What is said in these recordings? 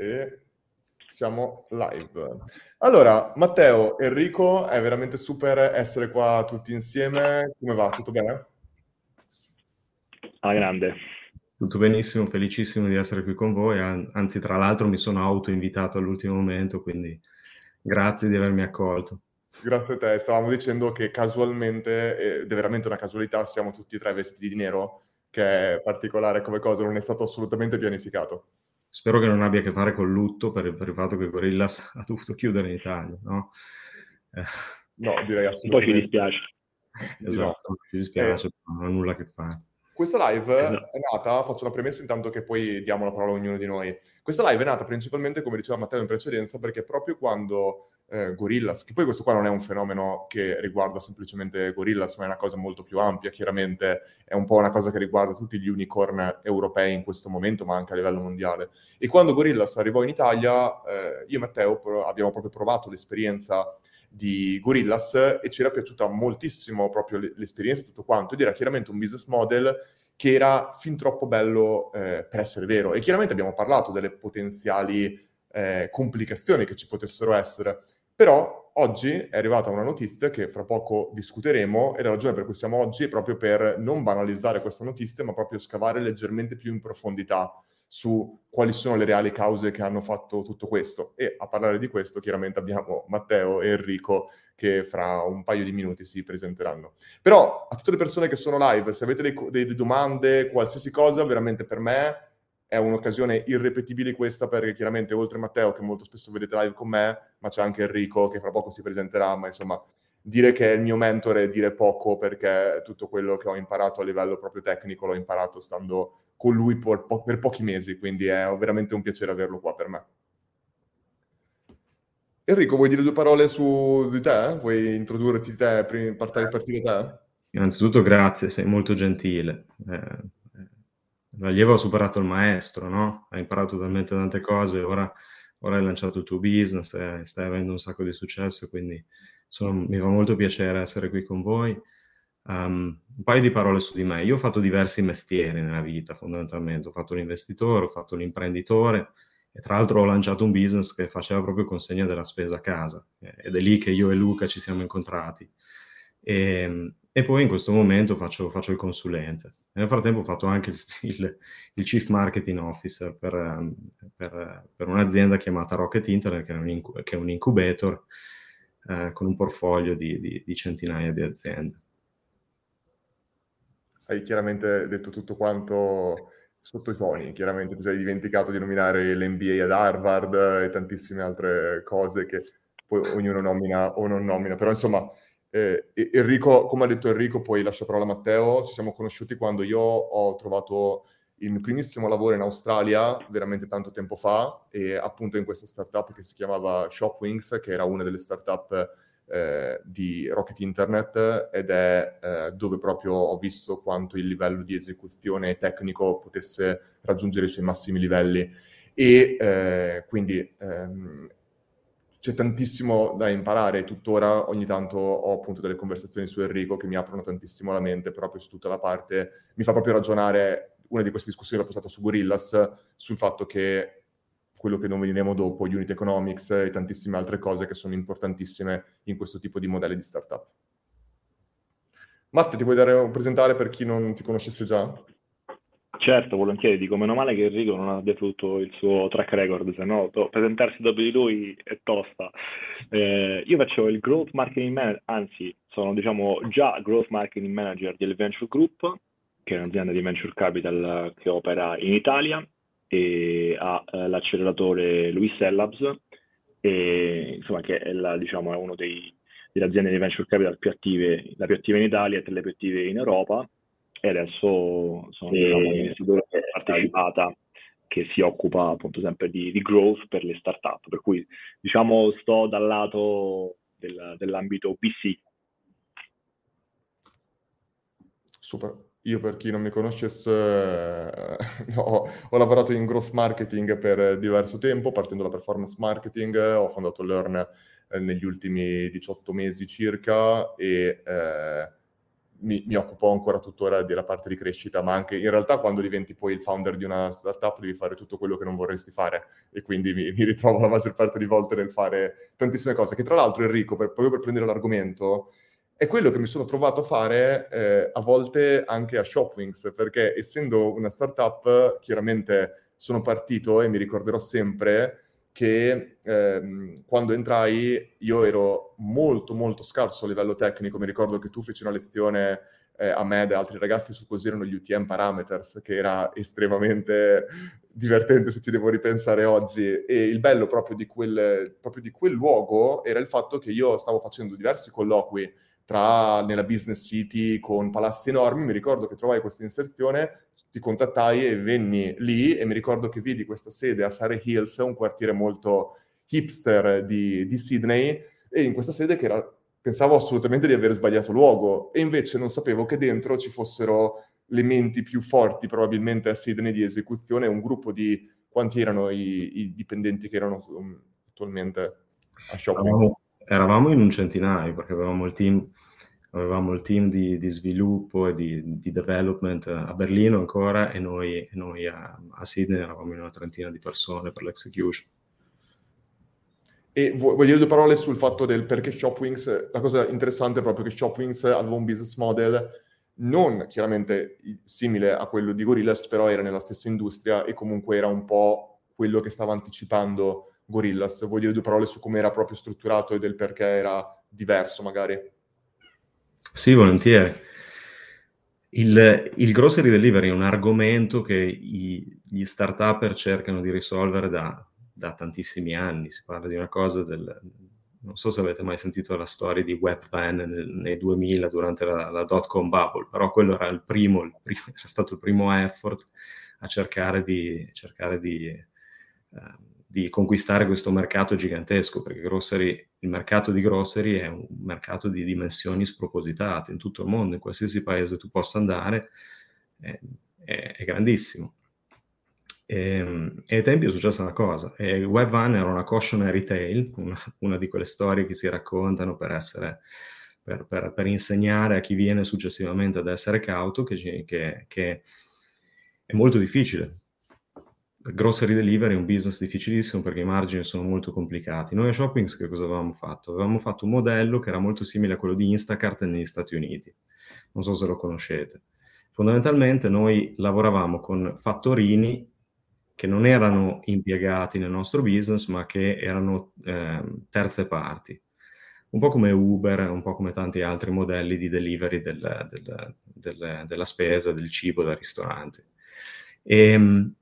E siamo live. Allora, Matteo, Enrico, è veramente super essere qua tutti insieme. Come va? Tutto bene? Ah, grande. Tutto benissimo, felicissimo di essere qui con voi. Anzi, tra l'altro mi sono auto-invitato all'ultimo momento, quindi grazie di avermi accolto. Grazie a te. Stavamo dicendo che casualmente, ed è veramente una casualità, siamo tutti e tre vestiti di nero, che è particolare come cosa, non è stato assolutamente pianificato. Spero che non abbia a che fare col lutto per, per il fatto che Gorillas ha dovuto chiudere in Italia, no? Eh. No, direi assolutamente. Poi ci dispiace. Esatto, ci dispiace, eh, non ha nulla a che fare. Questa live esatto. è nata, faccio una premessa intanto che poi diamo la parola a ognuno di noi. Questa live è nata principalmente, come diceva Matteo in precedenza, perché proprio quando eh, Gorillas, che poi questo qua non è un fenomeno che riguarda semplicemente Gorillas, ma è una cosa molto più ampia, chiaramente è un po' una cosa che riguarda tutti gli unicorn europei in questo momento, ma anche a livello mondiale. E quando Gorillas arrivò in Italia, eh, io e Matteo abbiamo proprio provato l'esperienza di Gorillas e ci era piaciuta moltissimo proprio l'esperienza e tutto quanto, ed era chiaramente un business model che era fin troppo bello eh, per essere vero. E chiaramente abbiamo parlato delle potenziali eh, complicazioni che ci potessero essere. Però oggi è arrivata una notizia che fra poco discuteremo e la ragione per cui siamo oggi è proprio per non banalizzare questa notizia, ma proprio scavare leggermente più in profondità su quali sono le reali cause che hanno fatto tutto questo. E a parlare di questo chiaramente abbiamo Matteo e Enrico che fra un paio di minuti si presenteranno. Però a tutte le persone che sono live, se avete delle domande, qualsiasi cosa, veramente per me è un'occasione irrepetibile questa perché chiaramente oltre Matteo che molto spesso vedete live con me, ma c'è anche Enrico che fra poco si presenterà, ma insomma dire che è il mio mentore è dire poco perché tutto quello che ho imparato a livello proprio tecnico l'ho imparato stando con lui per, po- per pochi mesi, quindi è veramente un piacere averlo qua per me. Enrico, vuoi dire due parole su di te? Vuoi introdurti te, partire, partire te? Innanzitutto grazie, sei molto gentile. Eh, l'allievo ha superato il maestro, no? Hai imparato talmente tante cose, ora, ora hai lanciato il tuo business, e stai avendo un sacco di successo, quindi sono, mi fa molto piacere essere qui con voi. Um, un paio di parole su di me. Io ho fatto diversi mestieri nella vita, fondamentalmente. Ho fatto l'investitore, ho fatto l'imprenditore e tra l'altro ho lanciato un business che faceva proprio consegna della spesa a casa. Ed è lì che io e Luca ci siamo incontrati. E, ehm, e poi in questo momento faccio, faccio, il consulente. Nel frattempo ho fatto anche il, il, il Chief Marketing Officer per, ehm, per, per, un'azienda chiamata Rocket Internet, che è un, che è un incubator eh, con un portfolio di, di, di centinaia di aziende. Hai chiaramente detto tutto quanto sotto i toni, chiaramente ti sei dimenticato di nominare l'NBA ad Harvard e tantissime altre cose che poi ognuno nomina o non nomina, però insomma eh, Enrico, come ha detto Enrico, poi lascio la parola a Matteo, ci siamo conosciuti quando io ho trovato il mio primissimo lavoro in Australia, veramente tanto tempo fa, e appunto in questa startup che si chiamava Shopwings, che era una delle startup eh, di Rocket Internet ed è eh, dove proprio ho visto quanto il livello di esecuzione tecnico potesse raggiungere i suoi massimi livelli. E eh, quindi ehm, c'è tantissimo da imparare, tuttora ogni tanto ho appunto delle conversazioni su Enrico che mi aprono tantissimo la mente proprio su tutta la parte, mi fa proprio ragionare, una di queste discussioni l'ho postata su Gorillas, sul fatto che quello che nomineremo dopo, Unit Economics e tantissime altre cose che sono importantissime in questo tipo di modelli di startup. Matt, ti vuoi dare, presentare per chi non ti conoscesse già? Certo, volentieri, dico meno male che Enrico non abbia tutto il suo track record, se no to- presentarsi dopo di lui è tosta. Eh, io faccio il Growth Marketing Manager, anzi sono diciamo già Growth Marketing Manager del Venture Group, che è un'azienda di Venture Capital che opera in Italia e ha eh, l'acceleratore Luis Labs, e, insomma, che è, la, diciamo, è una delle aziende di Venture Capital più attive, la più attiva in Italia e tra le più attive in Europa e adesso sono e... diciamo, un'investitore partecipata che si occupa appunto sempre di, di, growth per le startup, per cui diciamo sto dal lato del, dell'ambito PC. Super. Io per chi non mi conoscesse eh, ho, ho, lavorato in growth marketing per diverso tempo, partendo da performance marketing, ho fondato Learn eh, negli ultimi 18 mesi circa e eh, mi, mi, occupo ancora tuttora della parte di crescita, ma anche in realtà quando diventi poi il founder di una startup devi fare tutto quello che non vorresti fare. E quindi mi, mi ritrovo la maggior parte di volte nel fare tantissime cose, che tra l'altro Enrico, per, proprio per prendere l'argomento, è quello che mi sono trovato a fare eh, a volte anche a Shopwings, perché essendo una startup chiaramente sono partito e mi ricorderò sempre che ehm, quando entrai io ero molto molto scarso a livello tecnico, mi ricordo che tu feci una lezione eh, a me e ad altri ragazzi su così erano gli UTM parameters, che era estremamente divertente se ci devo ripensare oggi. E il bello proprio di quel, proprio di quel luogo era il fatto che io stavo facendo diversi colloqui tra, nella Business City con palazzi enormi, mi ricordo che trovai questa inserzione ti contattai e venni lì e mi ricordo che vidi questa sede a Surrey Hills, un quartiere molto hipster di, di Sydney, e in questa sede che era, pensavo assolutamente di aver sbagliato luogo e invece non sapevo che dentro ci fossero le menti più forti probabilmente a Sydney di esecuzione, un gruppo di quanti erano i, i dipendenti che erano attualmente a Shopping. Eravamo, eravamo in un centinaio perché avevamo il team avevamo il team di, di sviluppo e di, di, development a Berlino ancora e noi, noi a, a, Sydney eravamo in una trentina di persone per l'execution. E voglio dire due parole sul fatto del perché Shopwings, la cosa interessante è proprio che Shopwings aveva un business model non chiaramente simile a quello di Gorillas, però era nella stessa industria e comunque era un po' quello che stava anticipando Gorillas. Vuoi dire due parole su come era proprio strutturato e del perché era diverso magari? Sì, volentieri. Il, il grocery delivery è un argomento che i, gli start-upper cercano di risolvere da, da, tantissimi anni. Si parla di una cosa del... Non so se avete mai sentito la storia di Webvan nel, nei 2000 durante la, la dot-com bubble, però quello era, il primo, il primo, era stato il primo effort a cercare di, cercare di eh, di conquistare questo mercato gigantesco, perché grocery, il mercato di grocery è un mercato di dimensioni spropositate in tutto il mondo, in qualsiasi paese tu possa andare, è, è, è grandissimo. E, ehm, e, ai tempi è successa una cosa, e Web Van era una cautionary tale, una, una, di quelle storie che si raccontano per, essere, per, per, per, insegnare a chi viene successivamente ad essere cauto che, che, che è molto difficile, grocery delivery è un business difficilissimo perché i margini sono molto complicati. Noi a Shoppings che cosa avevamo fatto? Avevamo fatto un modello che era molto simile a quello di Instacart negli Stati Uniti. Non so se lo conoscete. Fondamentalmente noi lavoravamo con fattorini che non erano impiegati nel nostro business, ma che erano eh, terze parti. Un po' come Uber, un po' come tanti altri modelli di delivery del, del, del, della spesa, del cibo da ristoranti. E, ehm,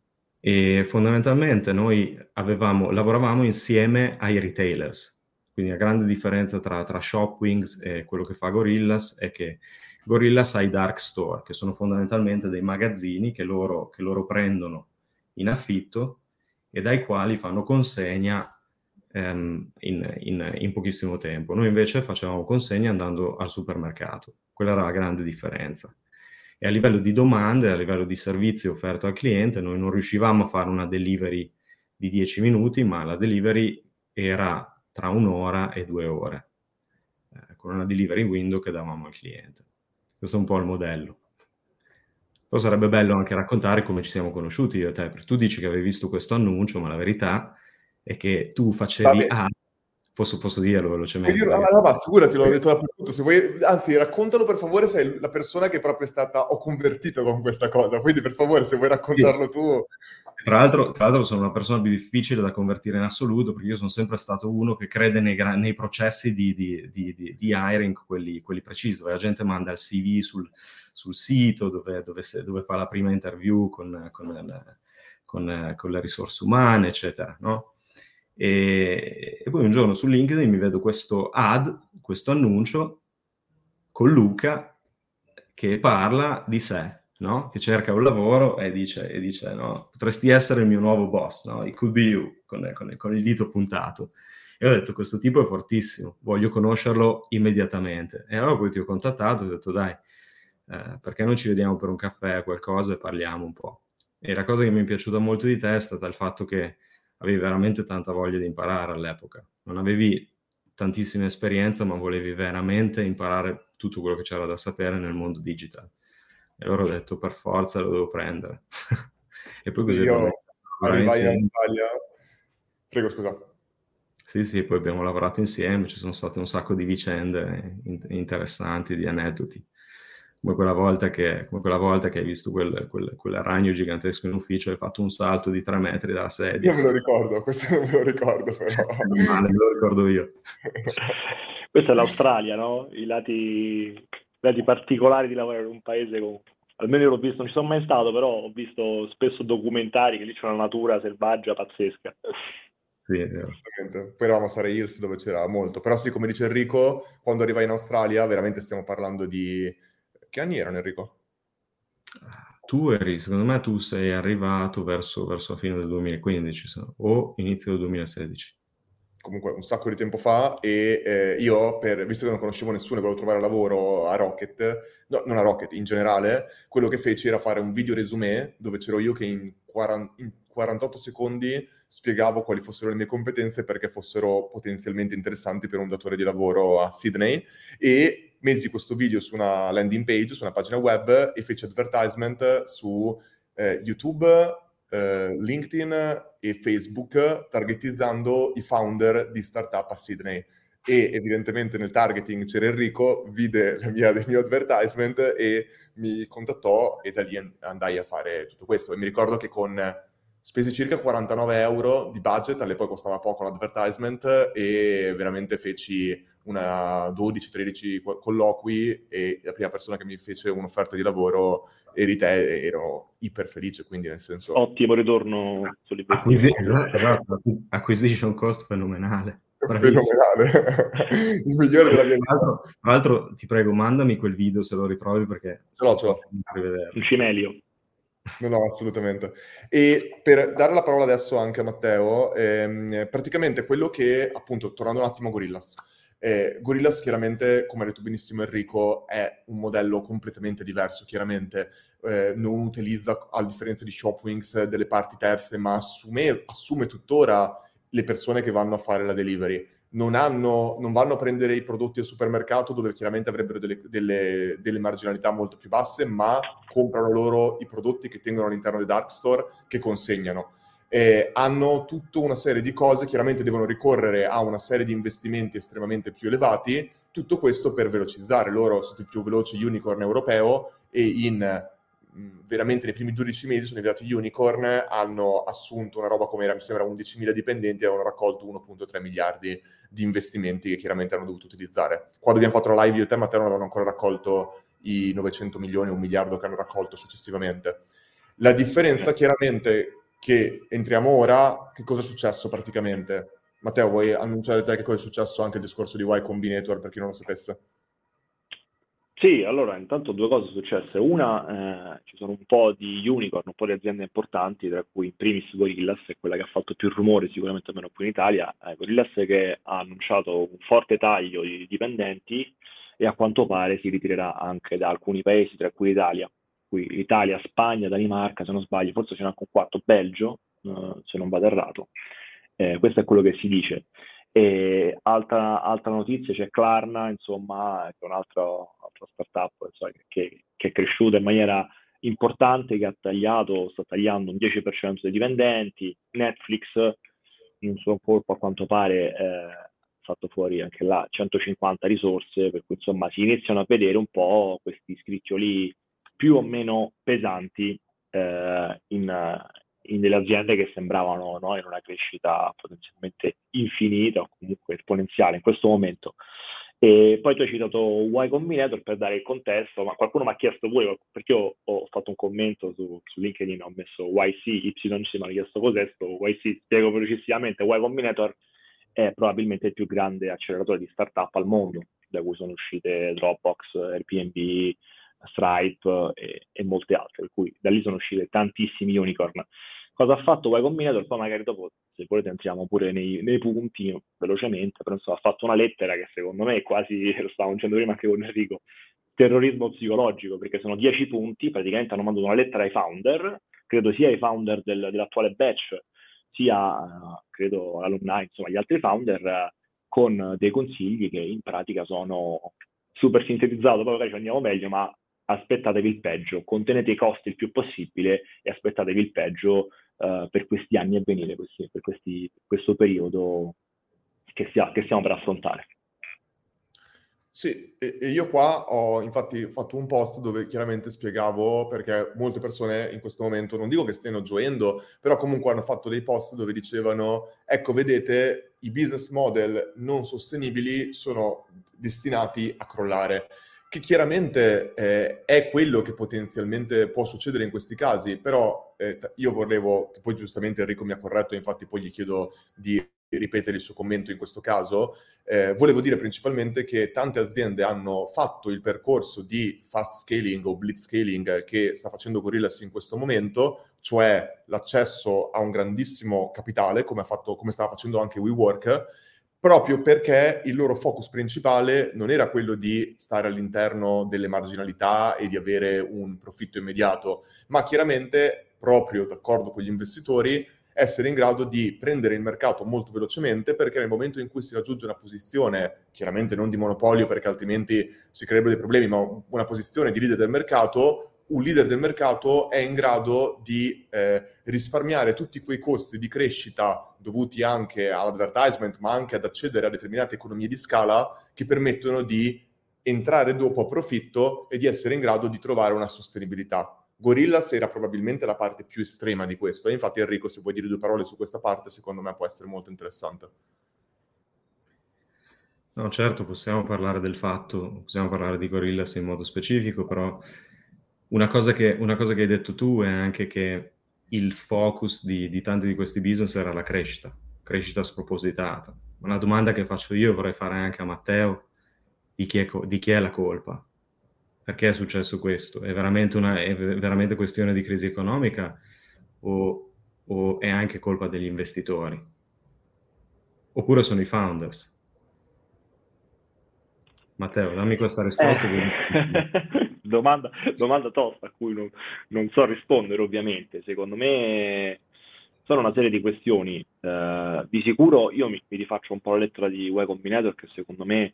e fondamentalmente noi avevamo, lavoravamo insieme ai retailers, quindi la grande differenza tra, tra Shopwings e quello che fa Gorillas è che Gorillas ha i dark store, che sono fondamentalmente dei magazzini che loro, che loro prendono in affitto e dai quali fanno consegna ehm, in, in, in, pochissimo tempo. Noi invece facevamo consegna andando al supermercato. Quella era la grande differenza e a livello di domande, a livello di servizio offerto al cliente, noi non riuscivamo a fare una delivery di 10 minuti, ma la delivery era tra un'ora e due ore, eh, con una delivery window che davamo al cliente. Questo è un po' il modello. Poi sarebbe bello anche raccontare come ci siamo conosciuti io e te, perché tu dici che avevi visto questo annuncio, ma la verità è che tu facevi A Posso, posso dirlo velocemente? Io, no, ma figurati, l'ho detto dappertutto. Se vuoi, anzi, raccontalo per favore, sei la persona che proprio è stata, ho convertito con questa cosa. Quindi, per favore, se vuoi raccontarlo sì. tu. Tra l'altro, tra l'altro, sono una persona più difficile da convertire in assoluto, perché io sono sempre stato uno che crede nei, nei processi di, di, di, di, hiring, quelli, quelli precisi, dove la gente manda il CV sul, sul sito, dove, dove, se, dove, fa la prima interview con, con, con, con le risorse umane, eccetera, no? E, e, poi un giorno su LinkedIn mi vedo questo ad, questo annuncio con Luca che parla di sé, no? che cerca un lavoro e dice, e dice no? potresti essere il mio nuovo boss, no? it could be you, con, con, con il dito puntato. E ho detto, questo tipo è fortissimo, voglio conoscerlo immediatamente. E allora poi ti ho contattato e ho detto, dai, eh, perché non ci vediamo per un caffè qualcosa e parliamo un po'. E la cosa che mi è piaciuta molto di te è stata il fatto che avevi veramente tanta voglia di imparare all'epoca. Non avevi tantissima esperienza, ma volevi veramente imparare tutto quello che c'era da sapere nel mondo digital. E allora ho detto per forza lo devo prendere. e poi così... Io arrivai in Australia... Prego, scusa. Sì, sì, poi abbiamo lavorato insieme, ci sono state un sacco di vicende interessanti, di aneddoti come quella volta che, quella volta che hai visto quel, quel, quel, ragno gigantesco in ufficio e hai fatto un salto di tre metri dalla sedia. Non me lo ricordo, questo non me lo ricordo però. Male, me lo ricordo io. Questa è l'Australia, no? I lati, I lati particolari di lavorare in un paese con... Almeno io l'ho visto, non ci sono mai stato, però ho visto spesso documentari che lì c'è una natura selvaggia pazzesca. Sì, è vero. Poi eravamo a Surrey Hills dove c'era molto, però sì, come dice Enrico, quando arrivai in Australia veramente stiamo parlando di che anni erano Enrico? Tu eri, secondo me tu sei arrivato verso, verso la fine del 2015 o inizio del 2016 comunque un sacco di tempo fa e eh, io, per, visto che non conoscevo nessuno e volevo trovare lavoro a Rocket, no, non a Rocket, in generale, quello che feci era fare un video resume dove c'ero io che in, 40, in 48 secondi spiegavo quali fossero le mie competenze perché fossero potenzialmente interessanti per un datore di lavoro a Sydney e mesi questo video su una landing page, su una pagina web e feci advertisement su eh, YouTube, eh, LinkedIn e Facebook, targetizzando i founder di startup a Sydney. E evidentemente nel targeting c'era Enrico, vide mia, il mio advertisement e mi contattò e da lì andai a fare tutto questo. E mi ricordo che con spesi circa 49 euro di budget, all'epoca costava poco l'advertisement e veramente feci una 12-13 colloqui e la prima persona che mi fece un'offerta di lavoro eri te, ero iper felice, quindi nel senso... Ottimo ritorno Acquisi- esatto, acquisition cost fenomenale. Fenomenale, il migliore della mia vita. Tra l'altro, ti prego, mandami quel video se lo ritrovi perché... Ce l'ho, ce l'ho. Un cimelio. No, no, assolutamente. E per dare la parola adesso anche a Matteo, ehm, praticamente quello che, appunto, tornando un attimo a Gorillas, eh, Gorillas chiaramente, come ha detto benissimo Enrico, è un modello completamente diverso, chiaramente eh, non utilizza, a differenza di Shopwings, delle parti terze, ma assume, assume tuttora le persone che vanno a fare la delivery. Non, hanno, non, vanno a prendere i prodotti al supermercato dove chiaramente avrebbero delle, delle, delle, marginalità molto più basse, ma comprano loro i prodotti che tengono all'interno dei dark store che consegnano eh, hanno tutta una serie di cose, chiaramente devono ricorrere a una serie di investimenti estremamente più elevati, tutto questo per velocizzare. Loro sono il più veloce unicorn europeo e in mh, veramente nei primi 12 mesi sono diventati unicorn, hanno assunto una roba come era, mi sembra 11.000 dipendenti e hanno raccolto 1.3 miliardi di investimenti che chiaramente hanno dovuto utilizzare. Quando abbiamo fatto la live io e te, Matteo, non avevano ancora raccolto i 900 milioni, un miliardo che hanno raccolto successivamente. La differenza chiaramente che entriamo ora, che cosa è successo praticamente? Matteo, vuoi annunciare te che cosa è successo anche il discorso di Y Combinator per chi non lo sapesse? Sì, allora intanto due cose sono successe. Una, eh, ci sono un po' di unicorn, un po' di aziende importanti, tra cui in primis Gorillas, è quella che ha fatto più rumore sicuramente almeno qui in Italia. Eh, Gorillas che ha annunciato un forte taglio di dipendenti e a quanto pare si ritirerà anche da alcuni paesi, tra cui l'Italia qui Italia, Spagna, Danimarca, se non sbaglio, forse c'è anche un quarto, Belgio, uh, se non vado errato. Eh, questo è quello che si dice. E altra, altra notizia c'è Klarna, insomma, che è un'altra, startup insomma, che, che, è cresciuta in maniera importante, che ha tagliato, sta tagliando un 10% dei dipendenti. Netflix, in suo colpo a quanto pare, eh, fatto fuori anche là 150 risorse, per cui insomma si iniziano a vedere un po' questi scricchioli più o meno pesanti eh, in, in, delle aziende che sembravano no, in una crescita potenzialmente infinita o comunque esponenziale in questo momento. E poi tu hai citato Y Combinator per dare il contesto, ma qualcuno mi ha chiesto pure, perché io ho fatto un commento su, su LinkedIn, ho messo YC, YC, mi hanno chiesto cos'è sto YC, spiego velocissimamente, Y Combinator è probabilmente il più grande acceleratore di startup al mondo, da cui sono uscite Dropbox, Airbnb, Stripe e, e, molte altre, per cui da lì sono uscite tantissimi unicorn. Cosa ha fatto Y Combinator? Poi magari dopo, se volete, entriamo pure nei, nei punti velocemente, però insomma ha fatto una lettera che secondo me è quasi, lo stavamo dicendo prima anche con Enrico, terrorismo psicologico, perché sono dieci punti, praticamente hanno mandato una lettera ai founder, credo sia ai founder del, dell'attuale batch, sia, credo, all'alumni, insomma, agli altri founder, con dei consigli che in pratica sono super sintetizzato, poi magari ci andiamo meglio, ma aspettatevi il peggio, contenete i costi il più possibile e aspettatevi il peggio uh, per questi anni a venire, questi, per questi, questo periodo che, sia, che stiamo per affrontare. Sì, e, io qua ho infatti fatto un post dove chiaramente spiegavo perché molte persone in questo momento, non dico che stiano gioendo, però comunque hanno fatto dei post dove dicevano, ecco, vedete, i business model non sostenibili sono destinati a crollare che chiaramente eh, è quello che potenzialmente può succedere in questi casi, però eh, io volevo, che poi giustamente Enrico mi ha corretto, infatti poi gli chiedo di ripetere il suo commento in questo caso, eh, volevo dire principalmente che tante aziende hanno fatto il percorso di fast scaling o blitz scaling che sta facendo Gorillas in questo momento, cioè l'accesso a un grandissimo capitale, come, fatto, come stava facendo anche WeWork, proprio perché il loro focus principale non era quello di stare all'interno delle marginalità e di avere un profitto immediato, ma chiaramente, proprio d'accordo con gli investitori, essere in grado di prendere il mercato molto velocemente perché nel momento in cui si raggiunge una posizione, chiaramente non di monopolio perché altrimenti si creerebbero dei problemi, ma una posizione di leader del mercato, un leader del mercato è in grado di eh, risparmiare tutti quei costi di crescita dovuti anche all'advertisement, ma anche ad accedere a determinate economie di scala che permettono di entrare dopo a profitto e di essere in grado di trovare una sostenibilità. Gorillas era probabilmente la parte più estrema di questo. Infatti, Enrico, se vuoi dire due parole su questa parte, secondo me può essere molto interessante. No, certo, possiamo parlare del fatto, possiamo parlare di Gorillas in modo specifico, però una cosa che, una cosa che hai detto tu è anche che il focus di, di tanti di questi business era la crescita, crescita spropositata. Una domanda che faccio io vorrei fare anche a Matteo, di chi è, di chi è la colpa? Perché è successo questo? È veramente, una, è veramente questione di crisi economica o, o è anche colpa degli investitori? Oppure sono i founders? Matteo, dammi questa risposta. Eh. domanda, domanda tosta a cui non, non, so rispondere ovviamente. Secondo me sono una serie di questioni. Uh, di sicuro io mi, mi, rifaccio un po' la lettera di Y Combinator che secondo me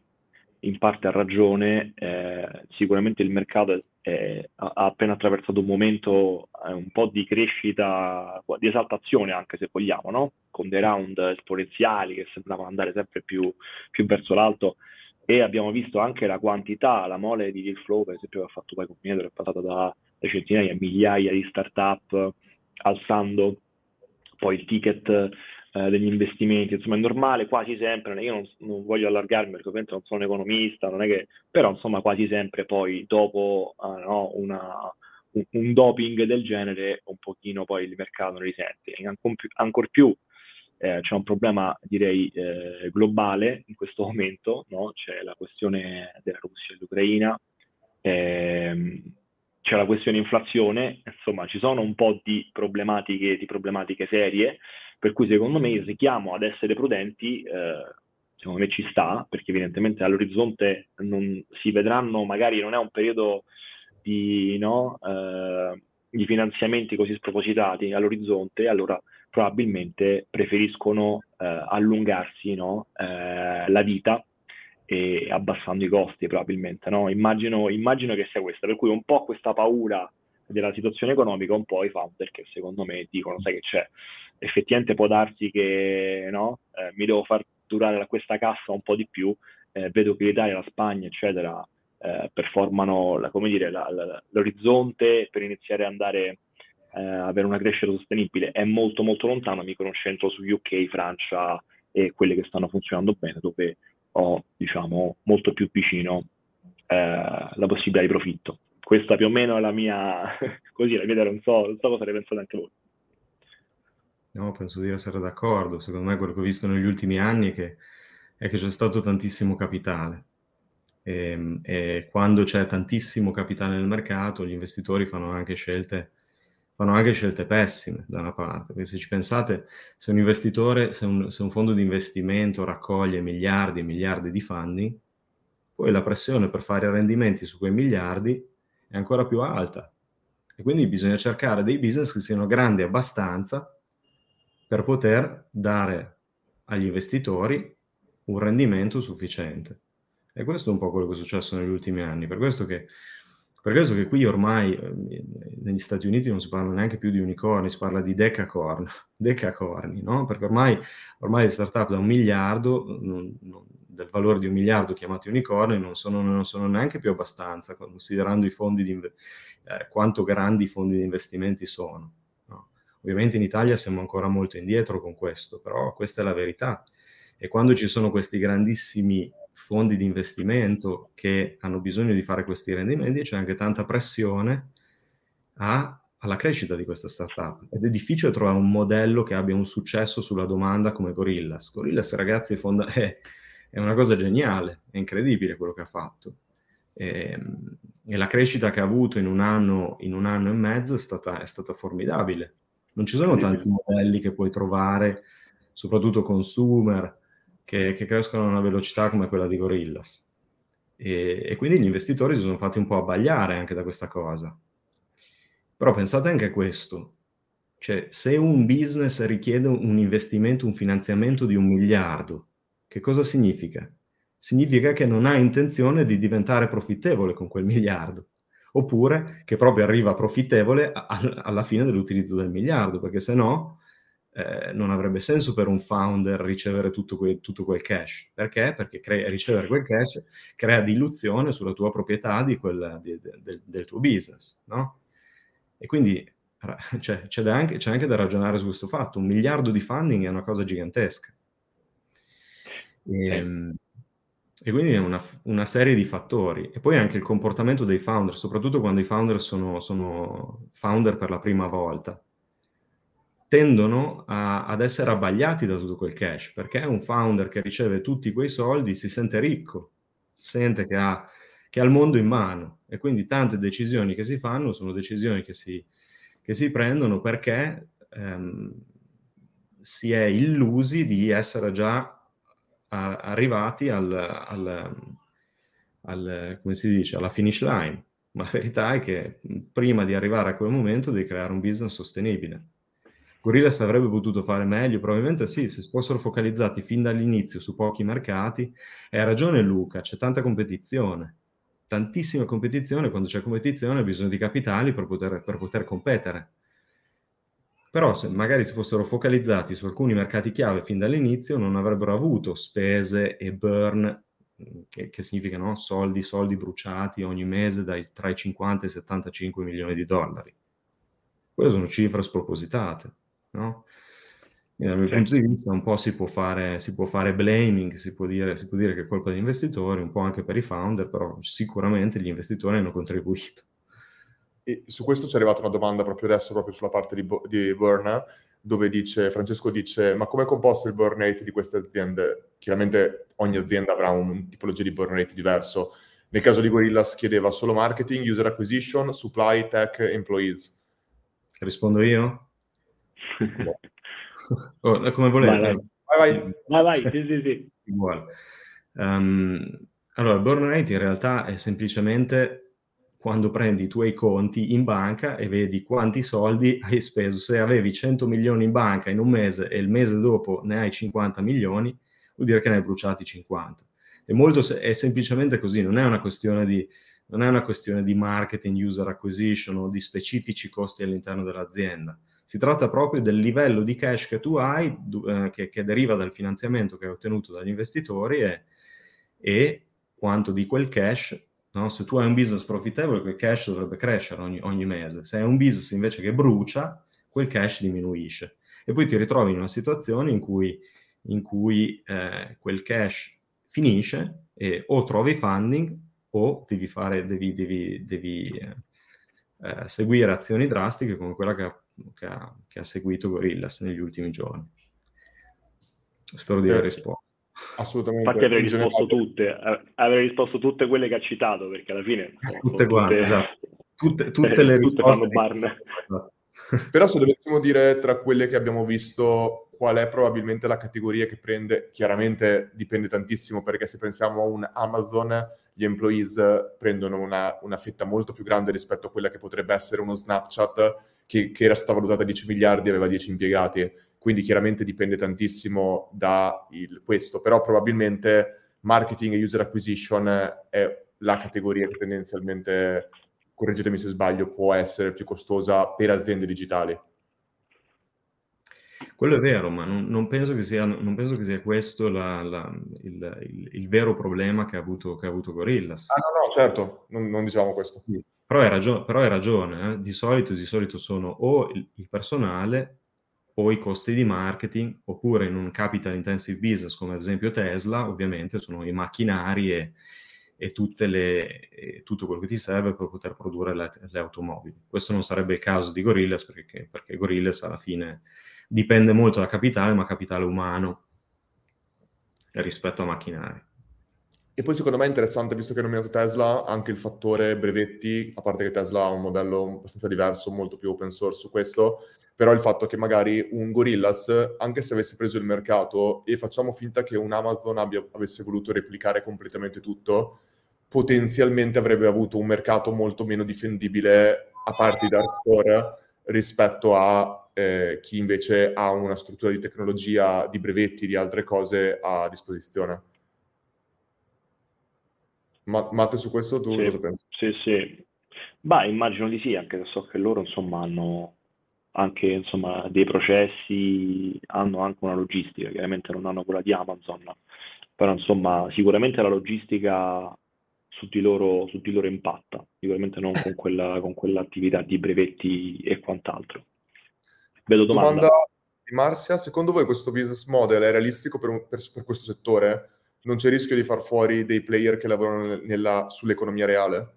in parte ha ragione. Eh, sicuramente il mercato è, è, ha appena attraversato un momento eh, un po' di crescita, di esaltazione anche se vogliamo, no? con dei round esponenziali che sembravano andare sempre più, più verso l'alto e abbiamo visto anche la quantità, la mole di deal flow, per esempio, che ha fatto poi Combinator, è passata da centinaia a migliaia di startup, alzando poi il ticket eh, degli investimenti, insomma è normale quasi sempre, io non, non voglio allargarmi perché ovviamente non sono un economista, non che, però insomma quasi sempre poi dopo uh, no, una, un, un, doping del genere un pochino poi il mercato ne risente, ancora più, ancor più eh, c'è un problema direi eh, globale in questo momento, no? c'è la questione della Russia e dell'Ucraina, ehm, c'è la questione inflazione, insomma ci sono un po' di problematiche, di problematiche serie, per cui secondo me il richiamo ad essere prudenti eh, secondo me ci sta, perché evidentemente all'orizzonte non si vedranno, magari non è un periodo di, no, eh, di finanziamenti così spropositati all'orizzonte, allora probabilmente preferiscono eh, allungarsi no? eh, la vita e abbassando i costi probabilmente. No? Immagino, immagino, che sia questa, per cui un po' questa paura della situazione economica, un po' i founder che secondo me dicono, sai che c'è, effettivamente può darsi che no? eh, mi devo far durare questa cassa un po' di più, eh, vedo che l'Italia, la Spagna, eccetera, eh, performano la, dire, la, la, l'orizzonte per iniziare ad andare eh, avere una crescita sostenibile è molto molto lontano, mi concentro su UK, Francia e quelle che stanno funzionando bene, dove ho diciamo molto più vicino eh, la possibilità di profitto. Questa più o meno è la mia, così la vedere, non so, non so cosa ne pensate anche voi. No, penso di essere d'accordo. Secondo me quello che ho visto negli ultimi anni è che, è che c'è stato tantissimo capitale. E, ehm, e, quando c'è tantissimo capitale nel mercato, gli investitori fanno anche scelte fanno anche scelte pessime da una parte, perché se ci pensate, se un investitore, se un, se un fondo di investimento raccoglie miliardi e miliardi di funding, poi la pressione per fare rendimenti su quei miliardi è ancora più alta. E quindi bisogna cercare dei business che siano grandi abbastanza per poter dare agli investitori un rendimento sufficiente. E questo è un po' quello che è successo negli ultimi anni. Per questo che, per questo che qui ormai eh, negli Stati Uniti non si parla neanche più di unicorni, si parla di decacorn, decacorni, no? Perché ormai, ormai le startup da un miliardo, non, non, del valore di un miliardo chiamati unicorni, non sono, non sono neanche più abbastanza, considerando i fondi di, eh, quanto grandi i fondi di investimenti sono. No? Ovviamente in Italia siamo ancora molto indietro con questo, però questa è la verità. E quando ci sono questi grandissimi fondi di investimento che hanno bisogno di fare questi rendimenti, c'è anche tanta pressione a, alla crescita di questa startup. Ed è difficile trovare un modello che abbia un successo sulla domanda come Gorillas. Gorillas, ragazzi, è, fonda- è, è una cosa geniale, è incredibile quello che ha fatto. E, ehm, e, la crescita che ha avuto in un anno, in un anno e mezzo è stata, è stata formidabile. Non ci sono tanti modelli che puoi trovare, soprattutto consumer, che, che crescono a una velocità come quella di Gorillas. E, e, quindi gli investitori si sono fatti un po' abbagliare anche da questa cosa. Però pensate anche a questo. Cioè, se un business richiede un investimento, un finanziamento di un miliardo, che cosa significa? Significa che non ha intenzione di diventare profittevole con quel miliardo, oppure che proprio arriva profittevole alla fine dell'utilizzo del miliardo, perché se no eh, non avrebbe senso per un founder ricevere tutto, que- tutto quel cash. Perché? Perché crea- ricevere quel cash crea diluzione sulla tua proprietà di quel, di, de, del tuo business, no? E quindi cioè, c'è, anche, c'è, anche, da ragionare su questo fatto. Un miliardo di funding è una cosa gigantesca. E, ehm, e quindi è una, una, serie di fattori. E poi anche il comportamento dei founder, soprattutto quando i founder sono, sono founder per la prima volta tendono a, ad essere abbagliati da tutto quel cash, perché un founder che riceve tutti quei soldi si sente ricco, sente che ha, che ha il mondo in mano e quindi tante decisioni che si fanno sono decisioni che si, che si prendono perché ehm, si è illusi di essere già a, arrivati al, al, al, come si dice, alla finish line. Ma la verità è che prima di arrivare a quel momento devi creare un business sostenibile. Gorillaz avrebbe potuto fare meglio? Probabilmente sì, se fossero focalizzati fin dall'inizio su pochi mercati. E ha ragione Luca, c'è tanta competizione, tantissima competizione, quando c'è competizione hai bisogno di capitali per poter, per poter competere. Però se magari si fossero focalizzati su alcuni mercati chiave fin dall'inizio non avrebbero avuto spese e burn, che, che significa no? soldi, soldi bruciati ogni mese dai, tra i 50 e i 75 milioni di dollari. Quelle sono cifre spropositate no? E dal mio sì. punto di vista un po' si può fare, si può fare blaming, si può, dire, si può dire che è colpa degli investitori, un po' anche per i founder, però sicuramente gli investitori hanno contribuito. E su questo ci è arrivata una domanda proprio adesso, proprio sulla parte di, di Burn, dove dice, Francesco dice, ma come è composto il burn rate di queste aziende? Chiaramente ogni azienda avrà un tipologia di burn rate diverso. Nel caso di Gorillas chiedeva solo marketing, user acquisition, supply, tech, employees. Rispondo io? Oh, come volete. Vai, vai. vai, vai. sì, sì, sì. Um, allora, il burn rate in realtà è semplicemente quando prendi i tuoi conti in banca e vedi quanti soldi hai speso. Se avevi 100 milioni in banca in un mese e il mese dopo ne hai 50 milioni, vuol dire che ne hai bruciati 50. È, molto, è semplicemente così, non è una questione di non è una questione di marketing, user acquisition o di specifici costi all'interno dell'azienda. Si tratta proprio del livello di cash che tu hai, eh, che, che, deriva dal finanziamento che hai ottenuto dagli investitori e, e quanto di quel cash, no? se tu hai un business profittevole, quel cash dovrebbe crescere ogni, ogni mese. Se hai un business invece che brucia, quel cash diminuisce. E poi ti ritrovi in una situazione in cui, in cui eh, quel cash finisce e o trovi funding o devi, fare, devi, devi, devi eh, eh seguire azioni drastiche come quella che ha che ha, che ha seguito Gorillas negli ultimi giorni. Spero di aver risposto. Assolutamente. Infatti avrei risposto tutte, avrei risposto tutte quelle che ha citato, perché alla fine... Tutte quante, esatto. Tutte, tutte le risposte. Tutte Però se dovessimo dire tra quelle che abbiamo visto qual è probabilmente la categoria che prende, chiaramente dipende tantissimo perché se pensiamo a un Amazon, gli employees prendono una, una fetta molto più grande rispetto a quella che potrebbe essere uno Snapchat che, che, era stata valutata a 10 miliardi aveva 10 impiegati. quindi chiaramente dipende tantissimo da il, questo, però probabilmente marketing e user acquisition è la categoria che tendenzialmente, correggetemi se sbaglio, può essere più costosa per aziende digitali. Quello è vero, ma non, non, penso, che sia, non penso, che sia, questo la, la, il, il, il, vero problema che ha avuto, che ha avuto Gorillas. Ah, no, no, certo, non, non diciamo questo. Sì. Però hai ragione, però hai ragione eh? di, solito, di solito sono o il, il, personale o i costi di marketing, oppure in un capital intensive business come ad esempio Tesla, ovviamente sono i macchinari e, e, le, e tutto quello che ti serve per poter produrre le, le, automobili. Questo non sarebbe il caso di Gorillas perché, perché Gorillas alla fine dipende molto da capitale, ma capitale umano rispetto a macchinari. E poi secondo me è interessante, visto che hai nominato Tesla, anche il fattore brevetti, a parte che Tesla ha un modello abbastanza diverso, molto più open source su questo, però il fatto che magari un Gorillas, anche se avesse preso il mercato e facciamo finta che un Amazon abbia, avesse voluto replicare completamente tutto, potenzialmente avrebbe avuto un mercato molto meno difendibile a parte i dark store rispetto a eh, chi invece ha una struttura di tecnologia, di brevetti, di altre cose a disposizione. Ma, Matte, su questo tu sì, cosa pensi? Sì, sì. Beh, immagino di sì, anche se so che loro insomma hanno anche insomma, dei processi, hanno anche una logistica, chiaramente non hanno quella di Amazon, però insomma sicuramente la logistica su di loro, su di loro impatta, sicuramente non con, quella, con quell'attività di brevetti e quant'altro. Vedo domanda. Domanda di Marcia, secondo voi questo business model è realistico per, per, per questo settore? Non c'è rischio di far fuori dei player che lavorano nella, sull'economia reale?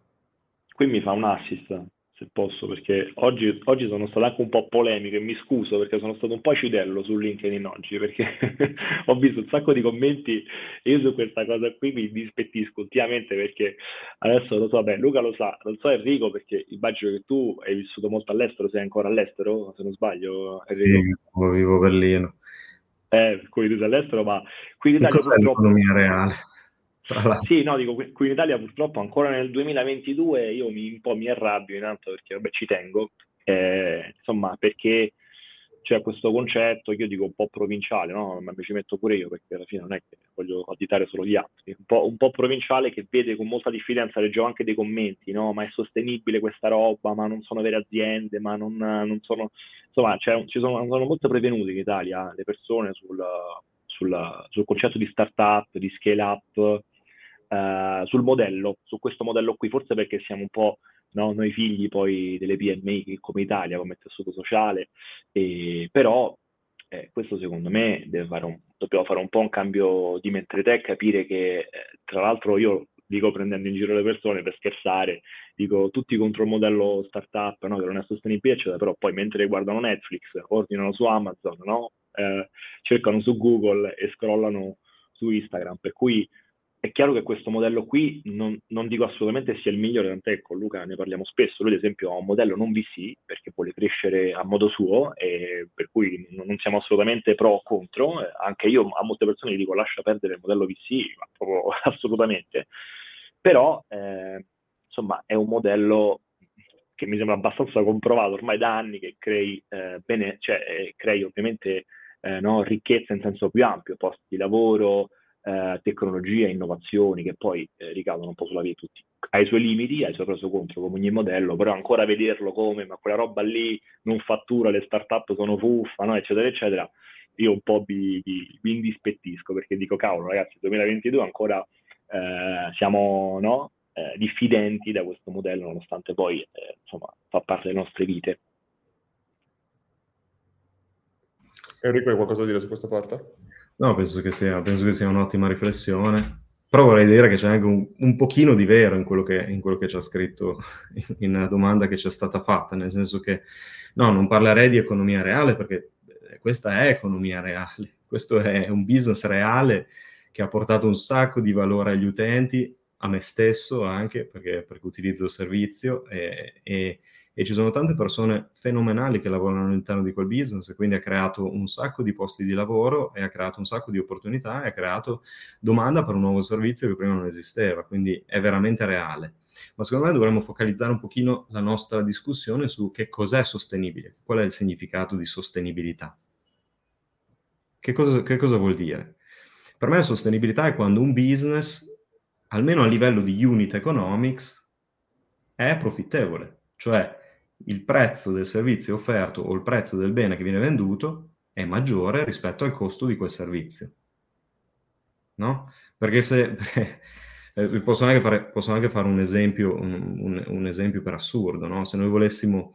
Qui mi fa un assist, se posso, perché oggi, oggi, sono stato anche un po' polemico e mi scuso perché sono stato un po' cidello su LinkedIn oggi, perché ho visto un sacco di commenti e io su questa cosa qui mi dispettisco ultimamente perché adesso lo so, beh, Luca lo sa, non so Enrico perché immagino che tu hai vissuto molto all'estero, sei ancora all'estero, se non sbaglio. Enrico. Sì, vivo a Berlino. Eh, per cui tu sei all'estero, ma qui in Italia purtroppo... l'economia reale? Sì, no, dico, qui in Italia purtroppo ancora nel 2022 io mi, un po' mi arrabbio intanto perché vabbè, ci tengo, eh, insomma, perché c'è questo concetto io dico un po' provinciale, no? ma mi ci metto pure io perché alla fine non è che voglio additare solo gli altri, un po', un po provinciale che vede con molta diffidenza, leggevo anche dei commenti, no? ma è sostenibile questa roba, ma non sono vere aziende, ma non, non sono... Insomma, ci sono, sono molto prevenute in Italia le persone sul, sul, sul concetto di startup, di scale up, eh, sul modello, su questo modello qui, forse perché siamo un po' no, noi figli poi delle PMI come Italia, come tessuto sociale, e, però eh, questo secondo me fare un, dobbiamo fare un po' un cambio di mentalità e capire che, eh, tra l'altro io dico prendendo in giro le persone per scherzare, dico tutti contro il modello startup no, che non è sostenibile, eccetera, però poi mentre guardano Netflix, ordinano su Amazon, no? eh, cercano su Google e scrollano su Instagram, per cui è chiaro che questo modello qui non, non, dico assolutamente sia il migliore, tant'è con Luca ne parliamo spesso, lui ad esempio ha un modello non VC perché vuole crescere a modo suo, e per cui non siamo assolutamente pro o contro, anche io a molte persone gli dico lascia perdere il modello VC, ma proprio assolutamente, però eh, insomma è un modello che mi sembra abbastanza comprovato ormai da anni che crei, eh, bene, cioè, eh, crei ovviamente eh, no, ricchezza in senso più ampio, posti di lavoro, eh, tecnologie, innovazioni che poi eh, ricadono un po' sulla vita di tutti. Ha i suoi limiti, ha i suoi preso contro come ogni modello, però ancora vederlo come, ma quella roba lì non fattura, le start-up sono fuffa, no? eccetera, eccetera, io un po' vi, vi, vi indispettisco perché dico, cavolo ragazzi, 2022 ancora eh, siamo no? eh, diffidenti da questo modello, nonostante poi eh, insomma, fa parte delle nostre vite. Enrico, hai qualcosa da dire su questa parte? No, penso che sia, penso che sia un'ottima riflessione. Però vorrei dire che c'è anche un, un pochino di vero in quello, che, in quello che c'è scritto in una domanda che ci è stata fatta, nel senso che no, non parlerei di economia reale perché eh, questa è economia reale, questo è un business reale che ha portato un sacco di valore agli utenti, a me stesso anche perché, perché utilizzo il servizio e, e e ci sono tante persone fenomenali che lavorano all'interno di quel business e quindi ha creato un sacco di posti di lavoro e ha creato un sacco di opportunità e ha creato domanda per un nuovo servizio che prima non esisteva, quindi è veramente reale. Ma secondo me dovremmo focalizzare un pochino la nostra discussione su che cos'è sostenibile, qual è il significato di sostenibilità. Che cosa, che cosa vuol dire? Per me sostenibilità è quando un business, almeno a livello di unit economics, è profittevole, cioè il prezzo del servizio offerto o il prezzo del bene che viene venduto è maggiore rispetto al costo di quel servizio. No? Perché se... Eh, posso, anche fare, posso, anche fare, un esempio, un, un, un esempio per assurdo, no? Se noi volessimo...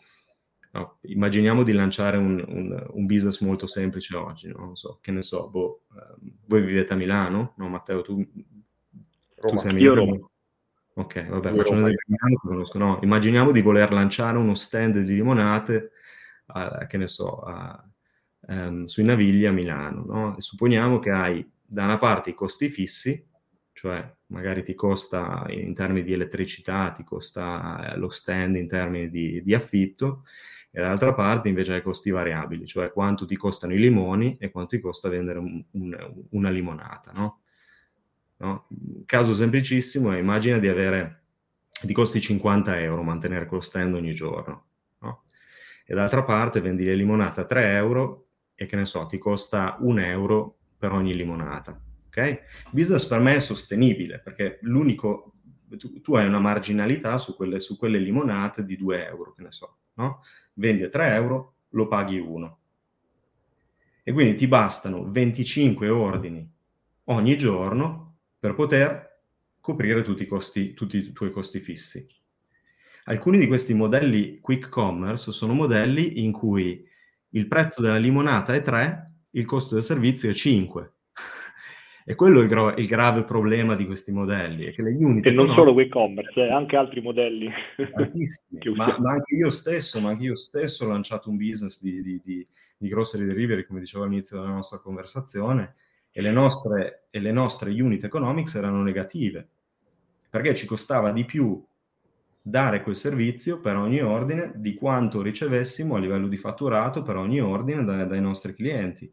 No, immaginiamo di lanciare un, un, business molto semplice oggi, no? non so, che ne so, boh, eh, voi vivete a Milano, no Matteo, tu, Roma. tu sei a Milano? Io Roma. Ok, vabbè, faccio un esempio no, Immaginiamo di voler lanciare uno stand di limonate, a, che ne so, a, um, sui Navigli a Milano, no? E supponiamo che hai da una parte i costi fissi, cioè magari ti costa in termini di elettricità, ti costa eh, lo stand in termini di, di affitto, e dall'altra parte invece hai costi variabili, cioè quanto ti costano i limoni e quanto ti costa vendere un, un, una limonata, no? No? Caso semplicissimo, immagina di avere, di costi 50 euro mantenere quello stand ogni giorno, no? E d'altra parte vendi le limonate a 3 euro e che ne so, ti costa un euro per ogni limonata, ok? business per me è sostenibile perché l'unico, tu, tu hai una marginalità su quelle, su quelle, limonate di 2 euro, che ne so, no? Vendi a 3 euro, lo paghi 1. E quindi ti bastano 25 ordini ogni giorno per poter coprire tutti i, costi, tutti i tuoi costi fissi. Alcuni di questi modelli quick commerce sono modelli in cui il prezzo della limonata è 3, il costo del servizio è 5. E quello è il, gro- il, grave problema di questi modelli. È che le unit e non solo quick commerce, eh, anche altri modelli. ma, ma, anche io stesso, ma anche io stesso ho lanciato un business di, di, di, di grocery delivery, come dicevo all'inizio della nostra conversazione, e le nostre, e le nostre unit economics erano negative, perché ci costava di più dare quel servizio per ogni ordine di quanto ricevessimo a livello di fatturato per ogni ordine da, dai nostri clienti.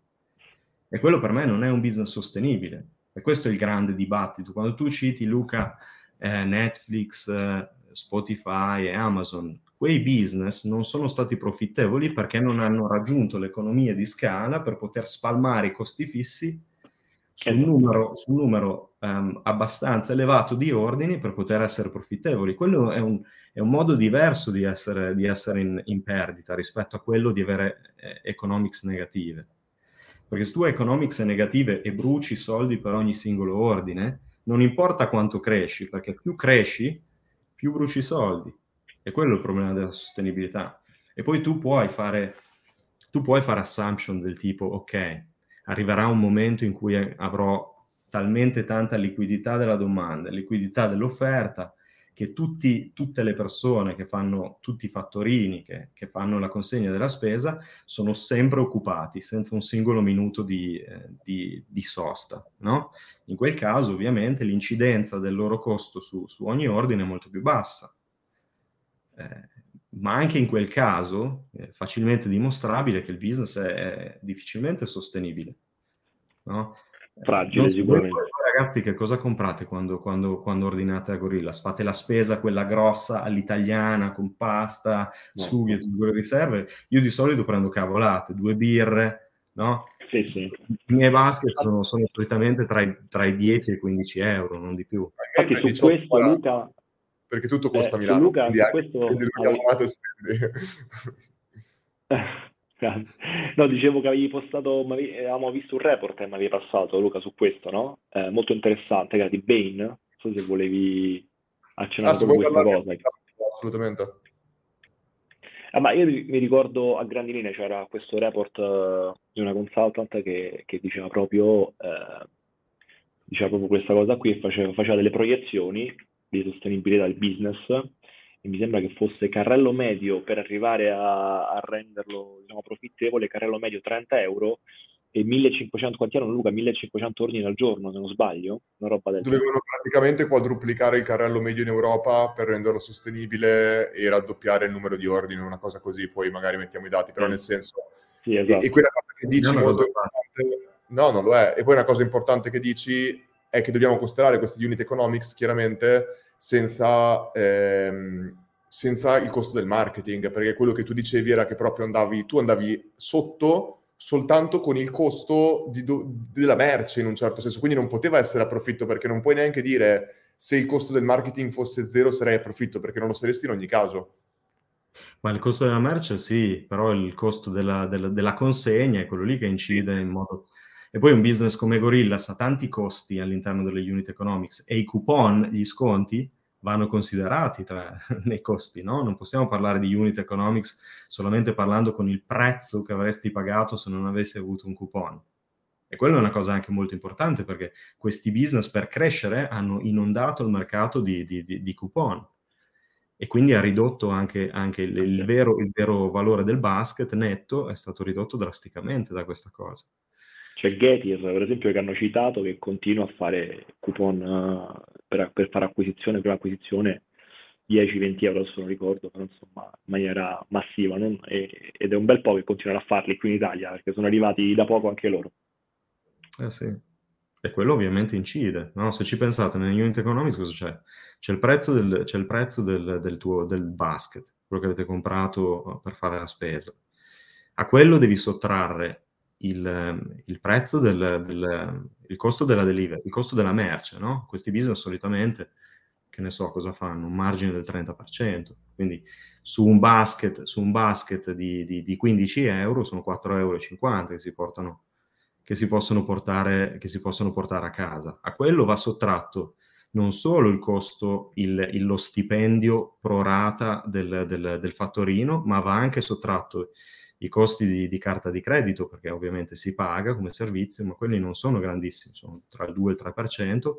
E quello per me non è un business sostenibile. E questo è il grande dibattito. Quando tu citi, Luca, eh, Netflix, eh, Spotify e Amazon, quei business non sono stati profittevoli perché non hanno raggiunto l'economia di scala per poter spalmare i costi fissi su un numero, su un numero um, abbastanza elevato di ordini per poter essere profittevoli. Quello è un, è un modo diverso di essere, di essere in, in, perdita rispetto a quello di avere eh, economics negative. Perché se tu hai economics negative e bruci soldi per ogni singolo ordine, non importa quanto cresci, perché più cresci, più bruci soldi. E quello è il problema della sostenibilità. E poi tu puoi fare, tu puoi fare assumption del tipo, ok, arriverà un momento in cui avrò talmente tanta liquidità della domanda, liquidità dell'offerta, che tutti, tutte le persone che fanno, tutti i fattorini che, che, fanno la consegna della spesa sono sempre occupati, senza un singolo minuto di, eh, di, di sosta. No? In quel caso, ovviamente, l'incidenza del loro costo su, su ogni ordine è molto più bassa. Eh, ma anche in quel caso è facilmente dimostrabile che il business è, è difficilmente sostenibile. No? Fragile sicuramente. Voi, ragazzi, che cosa comprate quando, quando, quando, ordinate a Gorillas? Fate la spesa, quella grossa, all'italiana, con pasta, no. sughi e tutto quello che serve? Io di solito prendo cavolate, due birre, no? Sì, sì. I miei basket sono, sono solitamente tra i, tra i, 10 e i 15 euro, non di più. Infatti su questo, Luca, perché tutto costa eh, Milano. Luca, quindi questo... no, dicevo che avevi postato, avevamo visto un report e mi avevi passato Luca su questo, no? Eh, molto interessante, che era di Bain. Non so se volevi accennare ah, questa cosa. Assolutamente. Ah, ma io mi ricordo a grandi linee c'era questo report uh, di una consultant che, che diceva, proprio, uh, diceva proprio questa cosa qui faceva, faceva delle proiezioni di sostenibilità del business e mi sembra che fosse carrello medio per arrivare a, a renderlo diciamo, profittevole, carrello medio 30 euro e 1500, quanti erano Luca? 1500 ordini al giorno, se non sbaglio, una roba del Dovevano praticamente quadruplicare il carrello medio in Europa per renderlo sostenibile e raddoppiare il numero di ordini, una cosa così, poi magari mettiamo i dati, però sì. nel senso... Sì, esatto. e, e quella cosa che dici molto importante... No, non lo è. E poi una cosa importante che dici è che dobbiamo considerare questi unit economics chiaramente senza, ehm, senza il costo del marketing, perché quello che tu dicevi era che proprio andavi, tu andavi sotto soltanto con il costo do- della merce in un certo senso, quindi non poteva essere a profitto perché non puoi neanche dire se il costo del marketing fosse zero sarei a profitto perché non lo saresti in ogni caso. Ma il costo della merce sì, però il costo della, della, della consegna è quello lì che incide in modo... E poi un business come Gorillas ha tanti costi all'interno delle unit economics e i coupon, gli sconti, vanno considerati tra, nei costi, no? Non possiamo parlare di unit economics solamente parlando con il prezzo che avresti pagato se non avessi avuto un coupon. E quella è una cosa anche molto importante perché questi business per crescere hanno inondato il mercato di, di, di, di coupon e quindi ha ridotto anche, anche il, il, vero, il, vero, valore del basket netto è stato ridotto drasticamente da questa cosa. C'è Getir, per esempio, che hanno citato che continua a fare coupon uh, per, per, fare acquisizione, per acquisizione 10-20 euro, se non ricordo, però insomma in maniera massiva, non? E, ed è un bel po' che continuano a farli qui in Italia, perché sono arrivati da poco anche loro. Eh sì. E quello ovviamente incide, no? Se ci pensate, nel unit economics cosa c'è? C'è il prezzo del, c'è il prezzo del, del tuo del basket, quello che avete comprato per fare la spesa. A quello devi sottrarre il, il prezzo del, del il costo della delivery, il costo della merce, no? Questi business solitamente, che ne so cosa fanno, un margine del 30%. Quindi su un basket, su un basket di, di, di 15 euro sono 4,50 euro che si portano che si possono portare, che si possono portare a casa. A quello va sottratto non solo il costo, il, lo stipendio pro rata del, del, del, fattorino, ma va anche sottratto i costi di, di, carta di credito, perché ovviamente si paga come servizio, ma quelli non sono grandissimi, sono tra il 2 e il 3%,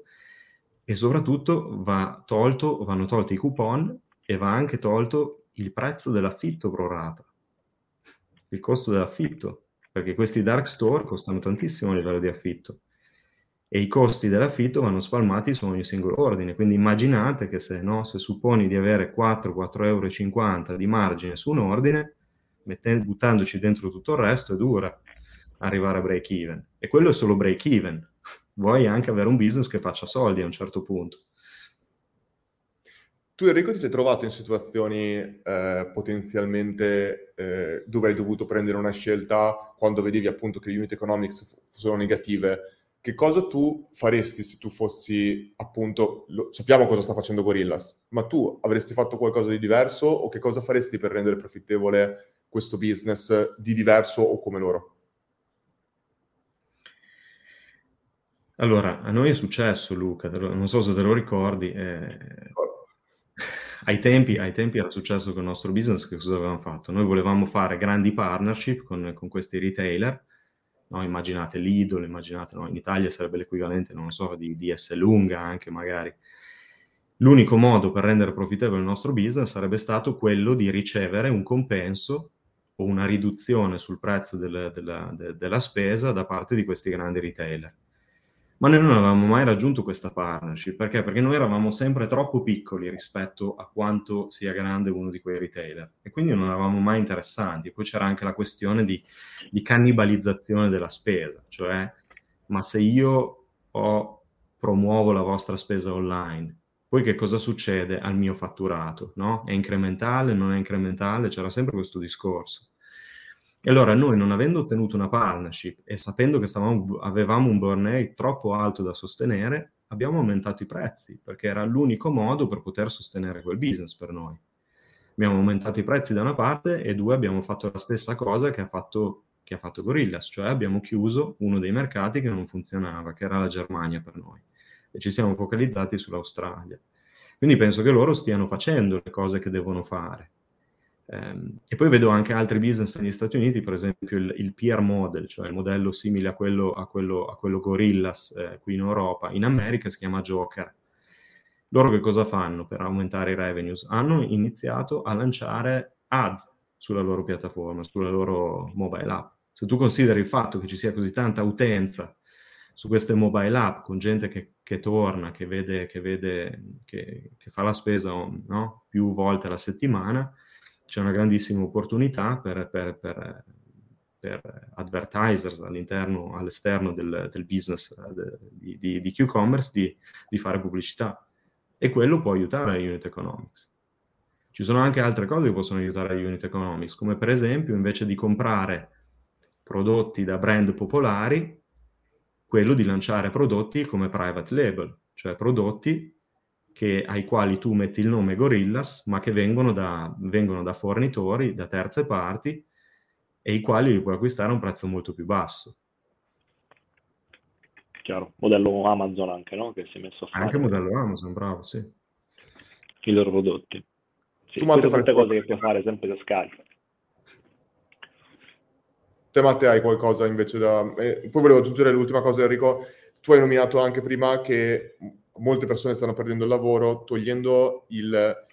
e soprattutto va tolto, vanno tolti i coupon e va anche tolto il prezzo dell'affitto pro rata, il costo dell'affitto perché questi dark store costano tantissimo a livello di affitto e i costi dell'affitto vanno spalmati su ogni singolo ordine. Quindi immaginate che se, no, se supponi di avere 4, 4,50 euro di margine su un ordine, mettendo, buttandoci dentro tutto il resto, è dura arrivare a break even. E quello è solo break even. Vuoi anche avere un business che faccia soldi a un certo punto. Tu Enrico ti sei trovato in situazioni eh, potenzialmente eh, dove hai dovuto prendere una scelta quando vedevi appunto che le unit economics f- sono negative. Che cosa tu faresti se tu fossi appunto, lo, sappiamo cosa sta facendo Gorillas, ma tu avresti fatto qualcosa di diverso o che cosa faresti per rendere profittevole questo business di diverso o come loro? Allora, a noi è successo Luca, non so se te lo ricordi, eh, ai tempi, ai tempi, era successo con il nostro business che cosa avevamo fatto? Noi volevamo fare grandi partnership con, con questi retailer, no? immaginate Lidl, immaginate, no? in Italia sarebbe l'equivalente, non so, di, di S lunga anche magari. L'unico modo per rendere profittevole il nostro business sarebbe stato quello di ricevere un compenso o una riduzione sul prezzo del, della, de, della spesa da parte di questi grandi retailer ma noi non avevamo mai raggiunto questa partnership. Perché? Perché noi eravamo sempre troppo piccoli rispetto a quanto sia grande uno di quei retailer e quindi non eravamo mai interessanti. Poi c'era anche la questione di, di cannibalizzazione della spesa, cioè ma se io ho, promuovo la vostra spesa online, poi che cosa succede al mio fatturato? No? È incrementale, non è incrementale? C'era sempre questo discorso. E allora noi, non avendo ottenuto una partnership e sapendo che stavamo, avevamo un burn rate troppo alto da sostenere, abbiamo aumentato i prezzi, perché era l'unico modo per poter sostenere quel business per noi. Abbiamo aumentato i prezzi da una parte e due, abbiamo fatto la stessa cosa che ha fatto, che ha fatto Gorillas, cioè abbiamo chiuso uno dei mercati che non funzionava, che era la Germania per noi, e ci siamo focalizzati sull'Australia. Quindi penso che loro stiano facendo le cose che devono fare Um, e poi vedo anche altri business negli Stati Uniti, per esempio il, il peer model, cioè il modello simile a quello, a quello, a quello Gorillas eh, qui in Europa. In America si chiama Joker. Loro che cosa fanno per aumentare i revenues? Hanno iniziato a lanciare ads sulla loro piattaforma, sulla loro mobile app. Se tu consideri il fatto che ci sia così tanta utenza su queste mobile app con gente che, che torna, che vede, che, vede che, che, fa la spesa no? più volte alla settimana, c'è una grandissima opportunità per, per, per, per advertisers all'interno, all'esterno del, del business di, di, di Q-commerce di, di, fare pubblicità e quello può aiutare la unit economics. Ci sono anche altre cose che possono aiutare la unit economics, come per esempio invece di comprare prodotti da brand popolari, quello di lanciare prodotti come private label, cioè prodotti che, ai quali tu metti il nome Gorillas, ma che vengono da, vengono da fornitori, da terze parti, e i quali li puoi acquistare a un prezzo molto più basso. Chiaro, modello Amazon anche, no? Che si è messo a fare. Anche modello Amazon, bravo, sì. I loro prodotti. Sì, tu queste sono tutte cose che puoi fare sempre da Skype. Te Matte hai qualcosa invece da... Eh, poi volevo aggiungere l'ultima cosa Enrico, tu hai nominato anche prima che molte persone stanno perdendo il lavoro togliendo il,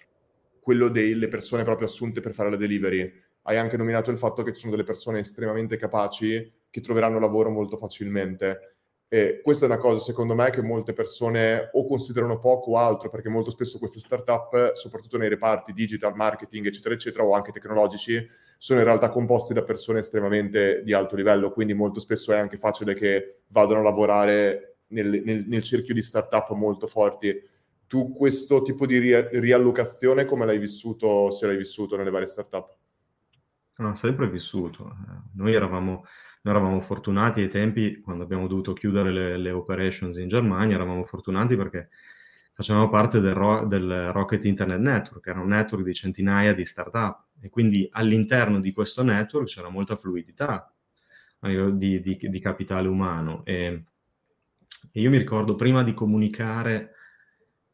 quello delle persone proprio assunte per fare la delivery. Hai anche nominato il fatto che ci sono delle persone estremamente capaci che troveranno lavoro molto facilmente. E questa è una cosa, secondo me, che molte persone o considerano poco o altro, perché molto spesso queste startup, soprattutto nei reparti digital, marketing, eccetera, eccetera, o anche tecnologici, sono in realtà composti da persone estremamente di alto livello, quindi molto spesso è anche facile che vadano a lavorare nel, nel, nel cerchio di startup molto forti. Tu questo tipo di ri- riallocazione come l'hai vissuto, se l'hai vissuto nelle varie startup? No, sempre vissuto. Noi eravamo, noi eravamo fortunati ai tempi, quando abbiamo dovuto chiudere le, le operations in Germania, eravamo fortunati perché facevamo parte del, Ro- del, Rocket Internet Network, che era un network di centinaia di startup e quindi all'interno di questo network c'era molta fluidità di, di, di capitale umano. E e io mi ricordo prima di comunicare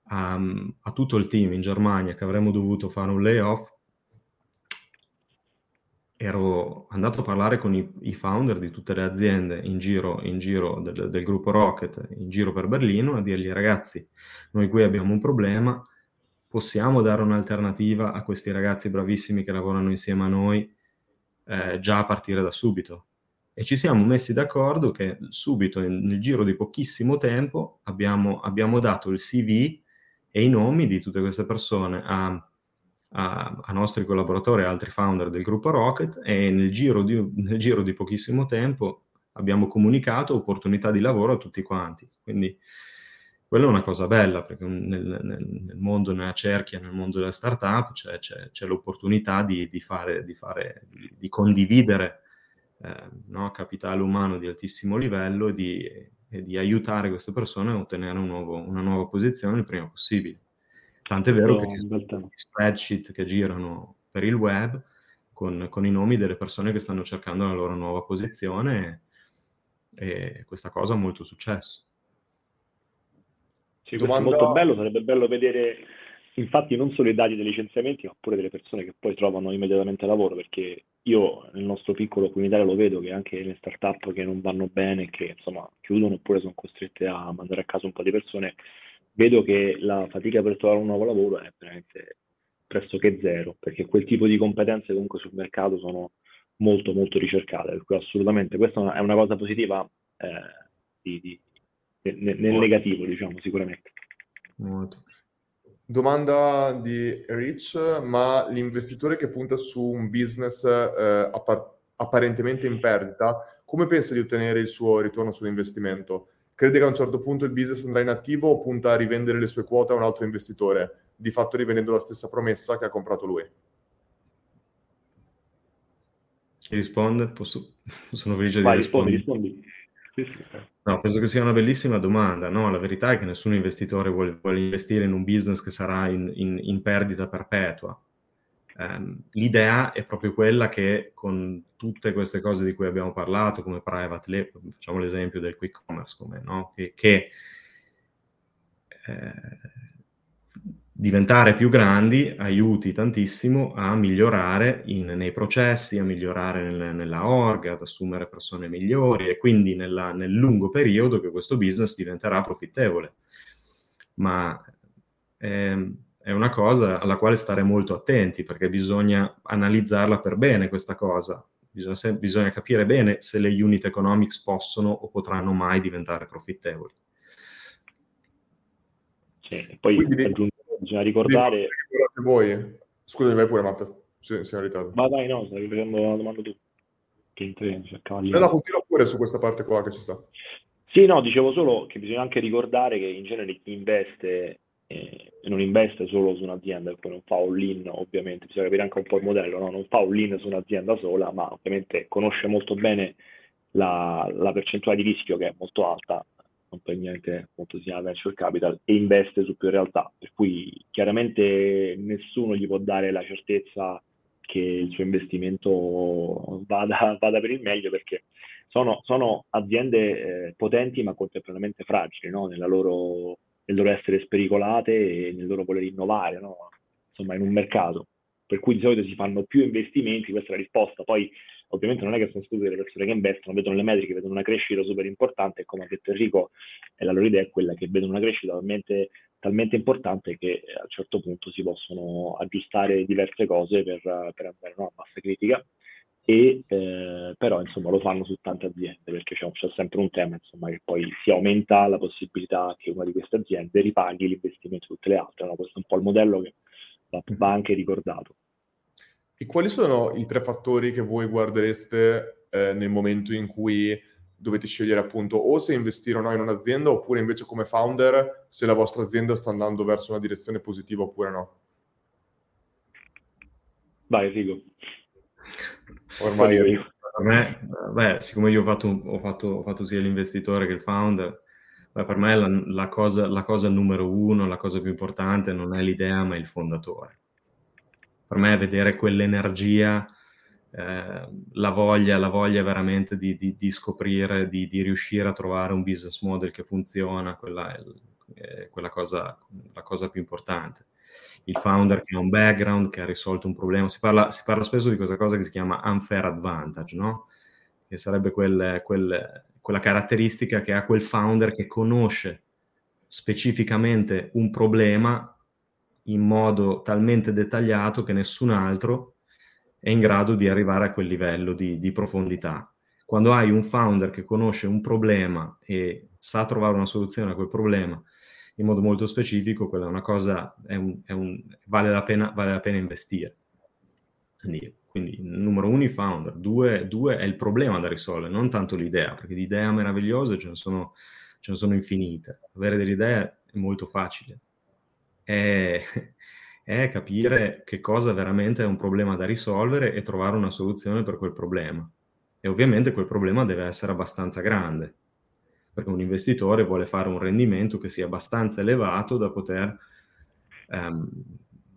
a, a tutto il team in Germania che avremmo dovuto fare un layoff, ero andato a parlare con i, i, founder di tutte le aziende in giro, in giro del, del, gruppo Rocket, in giro per Berlino, a dirgli ragazzi, noi qui abbiamo un problema, possiamo dare un'alternativa a questi ragazzi bravissimi che lavorano insieme a noi eh, già a partire da subito? E ci siamo messi d'accordo che subito, nel giro di pochissimo tempo, abbiamo, abbiamo dato il CV e i nomi di tutte queste persone a, a, a nostri collaboratori e altri founder del gruppo Rocket e nel giro, di, nel giro di pochissimo tempo abbiamo comunicato opportunità di lavoro a tutti quanti. Quindi quella è una cosa bella perché nel, nel, nel mondo, nella cerchia, nel mondo della startup c'è, c'è, c'è l'opportunità di, di, fare, di, fare, di condividere eh, no, capitale umano di altissimo livello e di, e di, aiutare queste persone a ottenere un nuovo, una nuova posizione il prima possibile. Tant'è vero che ci sono spreadsheet che girano per il web con, con, i nomi delle persone che stanno cercando la loro nuova posizione e, e questa cosa ha molto successo. Sì, Domanda... è molto bello, sarebbe bello vedere infatti non solo i dati dei licenziamenti, ma pure delle persone che poi trovano immediatamente lavoro, perché io nel nostro piccolo comunitario lo vedo che anche le start-up che non vanno bene, che insomma chiudono oppure sono costrette a mandare a casa un po' di persone, vedo che la fatica per trovare un nuovo lavoro è veramente pressoché zero, perché quel tipo di competenze comunque sul mercato sono molto molto ricercate, per cui assolutamente questa è una cosa positiva eh, di, di, nel, nel negativo, diciamo, sicuramente. Molto. Domanda di Rich, ma l'investitore che punta su un business eh, appar- apparentemente in perdita, come pensa di ottenere il suo ritorno sull'investimento? Crede che a un certo punto il business andrà in attivo o punta a rivendere le sue quote a un altro investitore, di fatto rivendendo la stessa promessa che ha comprato lui? Chi risponde? Posso... Sono felice di Vai, rispondere. rispondi, rispondi. No, penso che sia una bellissima domanda. No? La verità è che nessun investitore vuole, vuole investire in un business che sarà in, in, in perdita perpetua. Um, l'idea è proprio quella che con tutte queste cose di cui abbiamo parlato, come private label, facciamo l'esempio del quick commerce, come, no? che, che eh, diventare più grandi aiuti tantissimo a migliorare in, nei processi, a migliorare nel, nella org, ad assumere persone migliori e quindi nella, nel lungo periodo che questo business diventerà profittevole. Ma è, è una cosa alla quale stare molto attenti perché bisogna analizzarla per bene questa cosa. Bisogna, se, bisogna capire bene se le unit economics possono o potranno mai diventare profittevoli. Sì, poi Quindi, aggiung- bisogna ricordare... Voi. Scusami, vai pure Matt, sì, siamo in ritardo. Ma dai, no, stavi facendo una domanda tu. Che in cercava No, no, continua pure su questa parte qua che ci sta. Sì, no, dicevo solo che bisogna anche ricordare che in genere chi investe e, e non investe solo su un'azienda, poi non fa all-in ovviamente, bisogna capire anche un po' il modello, no? non fa all-in su un'azienda sola, ma ovviamente conosce molto bene la, la percentuale di rischio che è molto alta, non per niente molto simile al venture capital, e investe su più realtà, per cui chiaramente nessuno gli può dare la certezza che il suo investimento vada, vada per il meglio perché sono, sono aziende eh, potenti ma contemporaneamente fragili no? loro, nel loro essere spericolate e nel loro voler innovare no? insomma in un mercato. Per cui di solito si fanno più investimenti, questa è la risposta, poi ovviamente non è che sono stupide le persone che investono, vedono le metriche, vedono una crescita super importante e come ha detto Enrico, la loro idea è quella che vedono una crescita talmente, talmente importante che a un certo punto si possono aggiustare diverse cose per, per andare no, a massa critica e eh, però insomma lo fanno su tante aziende perché c'è, c'è, sempre un tema insomma che poi si aumenta la possibilità che una di queste aziende ripaghi l'investimento di tutte le altre no? questo è un po' il modello che va, va anche ricordato e quali sono i tre fattori che voi guardereste eh, nel momento in cui dovete scegliere appunto o se investire o no in un'azienda oppure invece come founder se la vostra azienda sta andando verso una direzione positiva oppure no? Vai Rigo. Ormai io. Per me, beh, siccome io ho fatto, ho, fatto, ho fatto, sia l'investitore che il founder, beh, per me la, la, cosa, la cosa numero uno, la cosa più importante non è l'idea ma il fondatore per me vedere quell'energia, eh, la voglia, la voglia veramente di, di, di scoprire, di, di, riuscire a trovare un business model che funziona, quella è, è quella cosa, la cosa più importante. Il founder che ha un background, che ha risolto un problema, si parla, si parla spesso di questa cosa che si chiama unfair advantage, no? Che sarebbe quel, quel, quella caratteristica che ha quel founder che conosce specificamente un problema in modo talmente dettagliato che nessun altro è in grado di arrivare a quel livello di, di profondità. Quando hai un founder che conosce un problema e sa trovare una soluzione a quel problema in modo molto specifico, quella è una cosa, è un, è un, vale, la pena, vale la pena investire. Quindi, quindi, numero uno i founder, due, due, è il problema da risolvere, non tanto l'idea, perché di idee meravigliose ce ne sono, ce ne sono infinite. Avere delle idee è molto facile, è, è capire che cosa veramente è un problema da risolvere e trovare una soluzione per quel problema. E ovviamente quel problema deve essere abbastanza grande, perché un investitore vuole fare un rendimento che sia abbastanza elevato da poter, ehm,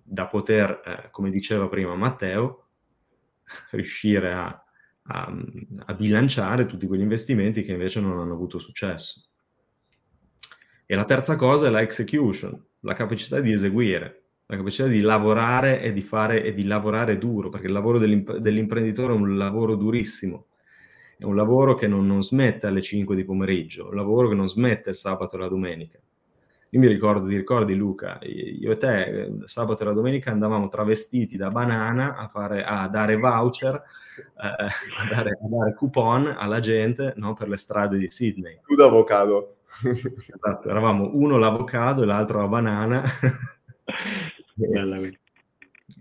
da poter eh, come diceva prima Matteo, riuscire a, a, a, bilanciare tutti quegli investimenti che invece non hanno avuto successo. E la terza cosa è la execution, la capacità di eseguire, la capacità di lavorare e di fare e di lavorare duro, perché il lavoro dell'imp- dell'imprenditore è un lavoro durissimo, è un lavoro che non, non, smette alle 5 di pomeriggio, un lavoro che non smette il sabato e la domenica. Io mi ricordo, ti ricordi Luca, io e te eh, sabato e la domenica andavamo travestiti da banana a, fare, a dare voucher, eh, a, dare, a, dare, coupon alla gente no, per le strade di Sydney. Tu da avvocato esatto, eravamo uno l'avocado e l'altro la banana. e,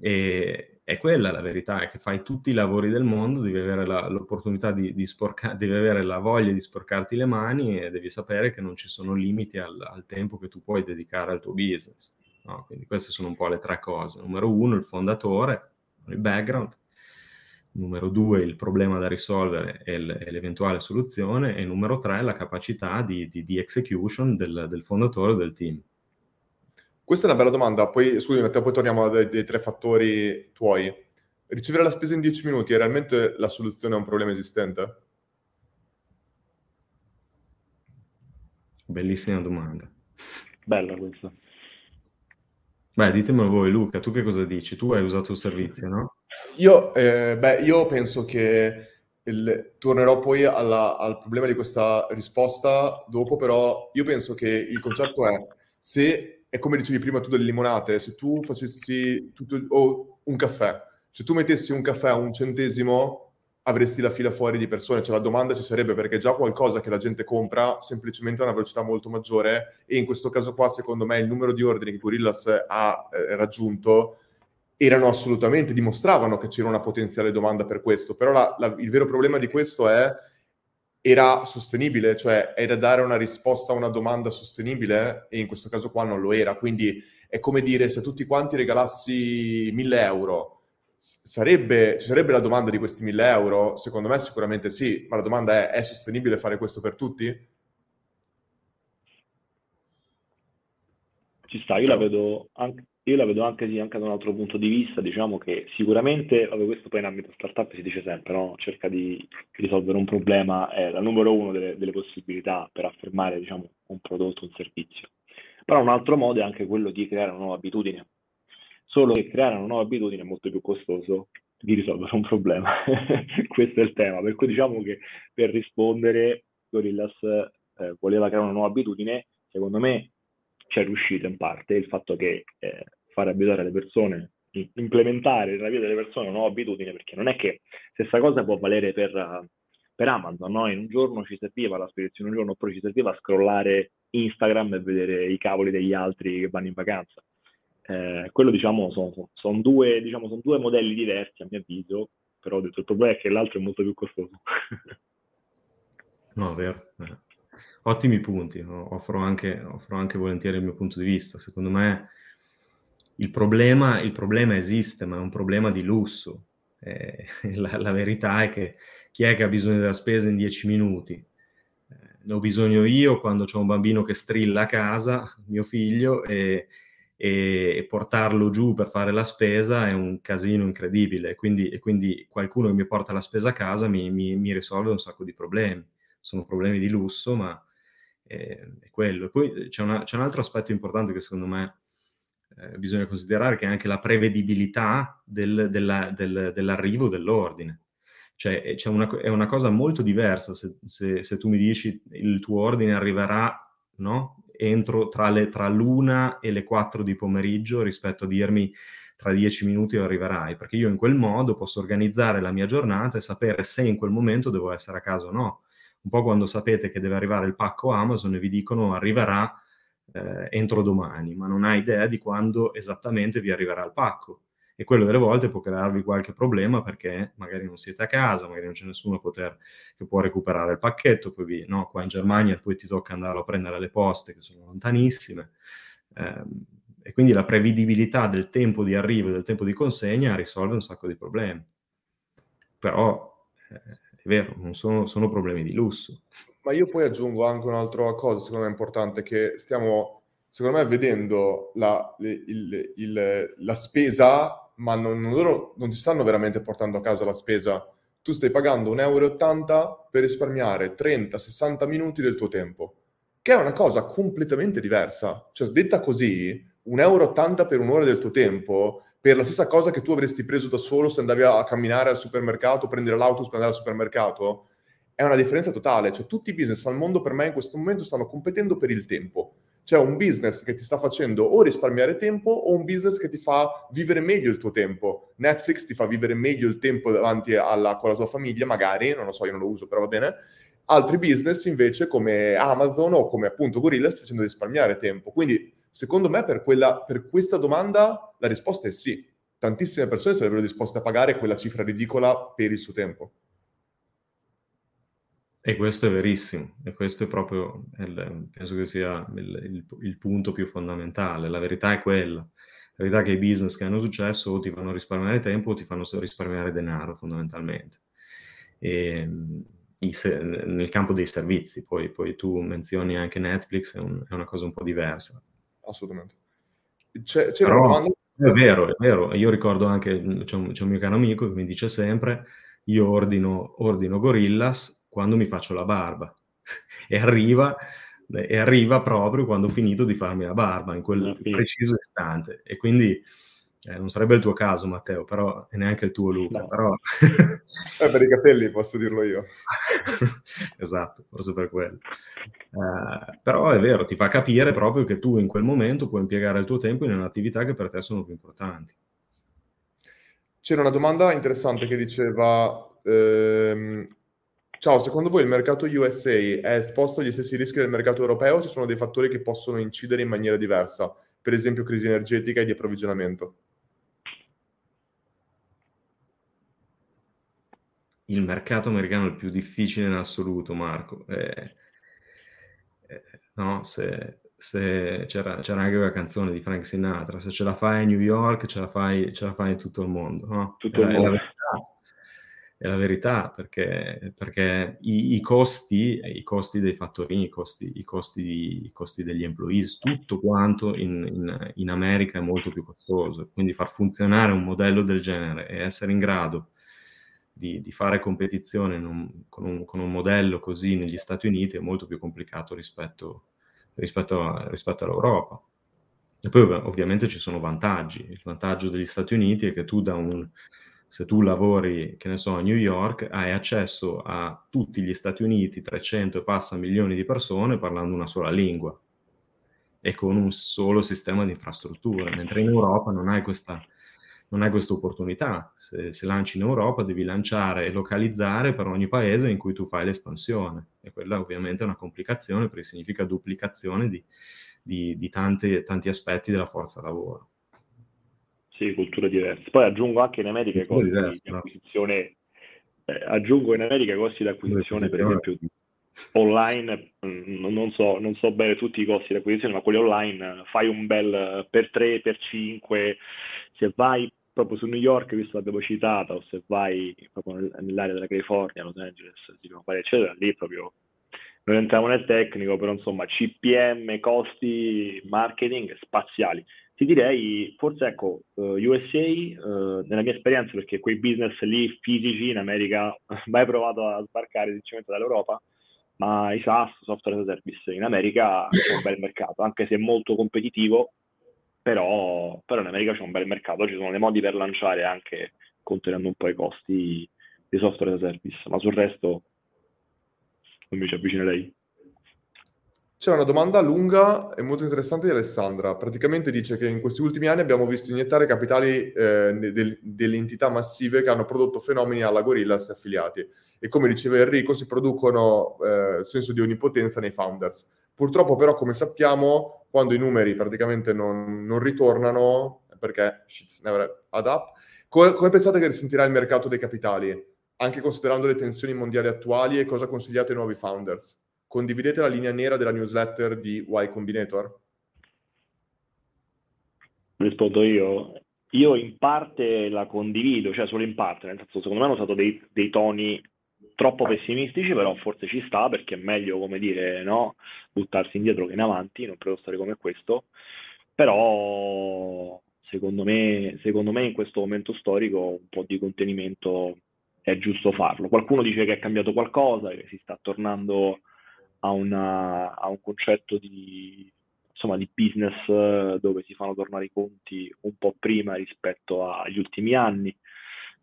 e, è quella la verità, è che fai tutti i lavori del mondo, devi avere la, l'opportunità di, di sporcare, devi avere la voglia di sporcarti le mani e devi sapere che non ci sono limiti al, al tempo che tu puoi dedicare al tuo business. No? Quindi queste sono un po' le tre cose. Numero uno, il fondatore, il background numero due il problema da risolvere e, l'eventuale soluzione, e numero tre la capacità di, di, di execution del, del fondatore o del team. Questa è una bella domanda, poi scusami poi torniamo dai, dai tre fattori tuoi. Ricevere la spesa in 10 minuti è realmente la soluzione a un problema esistente? Bellissima domanda. Bella questa. Beh, ditemelo voi, Luca, tu che cosa dici? Tu hai usato il servizio, no? Io, eh, beh, io penso che il, tornerò poi alla, al problema di questa risposta dopo, però io penso che il concetto è se, è come dicevi prima tu delle limonate, se tu facessi tutto, o un caffè, se tu mettessi un caffè a un centesimo avresti la fila fuori di persone, cioè la domanda ci sarebbe perché è già qualcosa che la gente compra semplicemente a una velocità molto maggiore e in questo caso qua secondo me il numero di ordini che Gorillas ha eh, raggiunto erano assolutamente, dimostravano che c'era una potenziale domanda per questo, però la, la, il vero problema di questo è era sostenibile, cioè era dare una risposta a una domanda sostenibile e in questo caso qua non lo era. Quindi è come dire se tutti quanti regalassi 1000 euro, sarebbe, ci sarebbe la domanda di questi 1000 euro? Secondo me sicuramente sì, ma la domanda è è sostenibile fare questo per tutti? Ci sta, io la vedo anche, io la vedo anche, sì, anche da un altro punto di vista, diciamo che sicuramente, vabbè, questo poi in ambito startup si dice sempre, no? cerca di risolvere un problema, è la numero uno delle, delle possibilità per affermare diciamo, un prodotto, un servizio. Però un altro modo è anche quello di creare una nuova abitudine, solo che creare una nuova abitudine è molto più costoso di risolvere un problema. Questo è il tema, per cui diciamo che per rispondere Gorillas eh, voleva creare una nuova abitudine, secondo me c'è riuscito in parte il fatto che eh, fare abituare le persone, implementare nella vita delle persone una nuova abitudine, perché non è che stessa cosa può valere per, per Amazon, no? In un giorno ci serviva la spedizione, un giorno oppure ci serviva scrollare Instagram e vedere i cavoli degli altri che vanno in vacanza. Eh, quello diciamo sono, sono, due, diciamo son due modelli diversi a mio avviso, però ho detto il problema è che l'altro è molto più costoso. no, vero. Eh ottimi punti, offro anche, offro anche volentieri il mio punto di vista. Secondo me il problema, il problema esiste, ma è un problema di lusso. Eh, la, la, verità è che chi è che ha bisogno della spesa in dieci minuti? Eh, ne ho bisogno io quando ho un bambino che strilla a casa, mio figlio, e, e, e, portarlo giù per fare la spesa è un casino incredibile. Quindi, e quindi qualcuno che mi porta la spesa a casa mi, mi, mi risolve un sacco di problemi. Sono problemi di lusso, ma è, è quello. E poi c'è, una, c'è, un altro aspetto importante che secondo me eh, bisogna considerare, che anche la prevedibilità del, della, del, dell'arrivo dell'ordine. Cioè, una, è una cosa molto diversa se, se, se, tu mi dici il tuo ordine arriverà no? entro tra, le, tra l'una e le quattro di pomeriggio rispetto a dirmi tra dieci minuti arriverai, perché io in quel modo posso organizzare la mia giornata e sapere se in quel momento devo essere a casa o no un po' quando sapete che deve arrivare il pacco Amazon e vi dicono arriverà eh, entro domani, ma non ha idea di quando esattamente vi arriverà il pacco. E quello delle volte può crearvi qualche problema perché magari non siete a casa, magari non c'è nessuno poter, che può recuperare il pacchetto, poi vi, no, qua in Germania poi ti tocca andarlo a prendere alle poste che sono lontanissime. Eh, e quindi la prevedibilità del tempo di arrivo e del tempo di consegna risolve un sacco di problemi. Però eh, è vero, non sono, sono problemi di lusso. Ma io poi aggiungo anche un'altra cosa, secondo me importante, che stiamo, secondo me, vedendo la, il, il, la spesa, ma non, non, loro non ti stanno veramente portando a casa la spesa. Tu stai pagando 1,80 euro per risparmiare 30-60 minuti del tuo tempo, che è una cosa completamente diversa. Cioè, detta così, 1,80 euro per un'ora del tuo tempo per la stessa cosa che tu avresti preso da solo se andavi a camminare al supermercato, prendere l'autobus per andare al supermercato, è una differenza totale. Cioè, tutti i business al mondo per me in questo momento stanno competendo per il tempo. C'è un business che ti sta facendo o risparmiare tempo o un business che ti fa vivere meglio il tuo tempo. Netflix ti fa vivere meglio il tempo davanti alla, con la tua famiglia, magari, non lo so, io non lo uso, però va bene. Altri business invece come Amazon o come appunto Gorilla sta facendo risparmiare tempo. Quindi Secondo me per, quella, per questa domanda la risposta è sì. Tantissime persone sarebbero disposte a pagare quella cifra ridicola per il suo tempo. E questo è verissimo, e questo è proprio, il, penso che sia il, il, il, punto più fondamentale. La verità è quella. La verità è che i business che hanno successo o ti fanno risparmiare tempo o ti fanno risparmiare denaro, fondamentalmente. E, nel campo dei servizi, poi, poi, tu menzioni anche Netflix, è, un, è una cosa un po' diversa assolutamente. C'è, c'è Però, domanda... È vero, è vero. Io ricordo anche, c'è un, c'è un, mio caro amico che mi dice sempre, io ordino, ordino Gorillas quando mi faccio la barba. e, arriva, e arriva proprio quando ho finito di farmi la barba, in quel preciso istante. E quindi eh, non sarebbe il tuo caso, Matteo, però e neanche il tuo Luca. No. Però... eh, per i capelli posso dirlo io. esatto, forse per quello. Eh, però è vero, ti fa capire proprio che tu in quel momento puoi impiegare il tuo tempo in un'attività che per te sono più importanti. C'era una domanda interessante che diceva... Ehm, Ciao, secondo voi il mercato USA è esposto agli stessi rischi del mercato europeo o ci sono dei fattori che possono incidere in maniera diversa, per esempio crisi energetica e di approvvigionamento? il mercato americano è il più difficile in assoluto, Marco. Eh, eh, no, se, se c'era, c'era, anche una canzone di Frank Sinatra, se ce la fai a New York, ce la fai, ce la fai in tutto il mondo. No? Tutto il mondo è la verità, perché, perché i, i, costi, i costi dei fattorini, i costi, i costi, i costi degli employees, tutto quanto in, in, in, America è molto più costoso. Quindi far funzionare un modello del genere e essere in grado di, di fare competizione un, con, un, con, un, modello così negli Stati Uniti è molto più complicato rispetto, rispetto, a, rispetto all'Europa. E poi ovviamente ci sono vantaggi. Il vantaggio degli Stati Uniti è che tu da un se tu lavori, che ne so, a New York, hai accesso a tutti gli Stati Uniti, 300 e passa milioni di persone parlando una sola lingua e con un solo sistema di infrastrutture, mentre in Europa non hai questa, non hai questa opportunità. Se, se, lanci in Europa devi lanciare e localizzare per ogni paese in cui tu fai l'espansione e quella ovviamente è una complicazione perché significa duplicazione di, di, di tanti, tanti aspetti della forza lavoro. Sì, culture diverse. Poi aggiungo anche in America i costi diverse, di acquisizione, eh, aggiungo in America i costi di acquisizione, per esempio, online, mm, non so, non so bene tutti i costi di acquisizione, ma quelli online, fai un bel per 3, per 5, se vai proprio su New York, visto l'abbiamo citata, o se vai proprio nell'area della California, Los Angeles, eccetera, lì proprio non entriamo nel tecnico, però insomma CPM, costi, marketing spaziali. Ti direi, forse ecco, eh, USA, eh, nella mia esperienza, perché quei business lì fisici in America mai provato a sbarcare sinceramente dall'Europa, ma i SaaS, software as a service, in America c'è un bel mercato, anche se è molto competitivo, però, però in America c'è un bel mercato, ci sono dei modi per lanciare anche contenendo un po' i costi di software as a service, ma sul resto mi ci avvicinerei. C'è una domanda lunga e molto interessante di Alessandra. Praticamente dice che in questi ultimi anni abbiamo visto iniettare capitali eh, del, delle entità massive che hanno prodotto fenomeni alla Gorillas e affiliati. E come diceva Enrico, si producono eh, senso di onnipotenza nei founders. Purtroppo però, come sappiamo, quando i numeri praticamente non, non ritornano, perché shit's never add up, come pensate che risentirà il mercato dei capitali? Anche considerando le tensioni mondiali attuali e cosa consigliate ai nuovi founders? condividete la linea nera della newsletter di Y Combinator? Rispondo io. Io in parte la condivido, cioè solo in parte, nel senso secondo me hanno usato dei, dei toni troppo pessimistici, però forse ci sta perché è meglio, come dire, no? buttarsi indietro che in avanti, non credo stare come questo, però secondo me, secondo me in questo momento storico un po' di contenimento è giusto farlo. Qualcuno dice che è cambiato qualcosa, che si sta tornando a, una, a un concetto di, insomma, di business eh, dove si fanno tornare i conti un po' prima rispetto agli ultimi anni.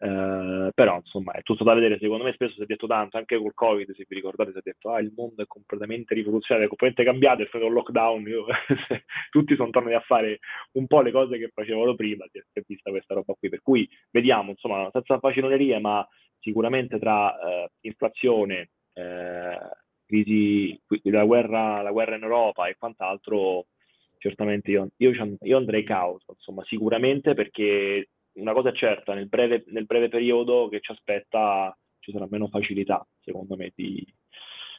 Uh, però insomma è tutto da vedere secondo me spesso si è detto tanto anche col covid se vi ricordate si è detto ah il mondo è completamente rivoluzionario è completamente cambiato è stato un lockdown io, tutti sono tornati a fare un po' le cose che facevano prima si è vista questa roba qui per cui vediamo insomma senza facilonerie ma sicuramente tra uh, inflazione uh, crisi, la guerra, la guerra in Europa e quant'altro, certamente io, io, io andrei causa, insomma, sicuramente perché una cosa è certa, nel breve, nel breve periodo che ci aspetta ci sarà meno facilità, secondo me, di,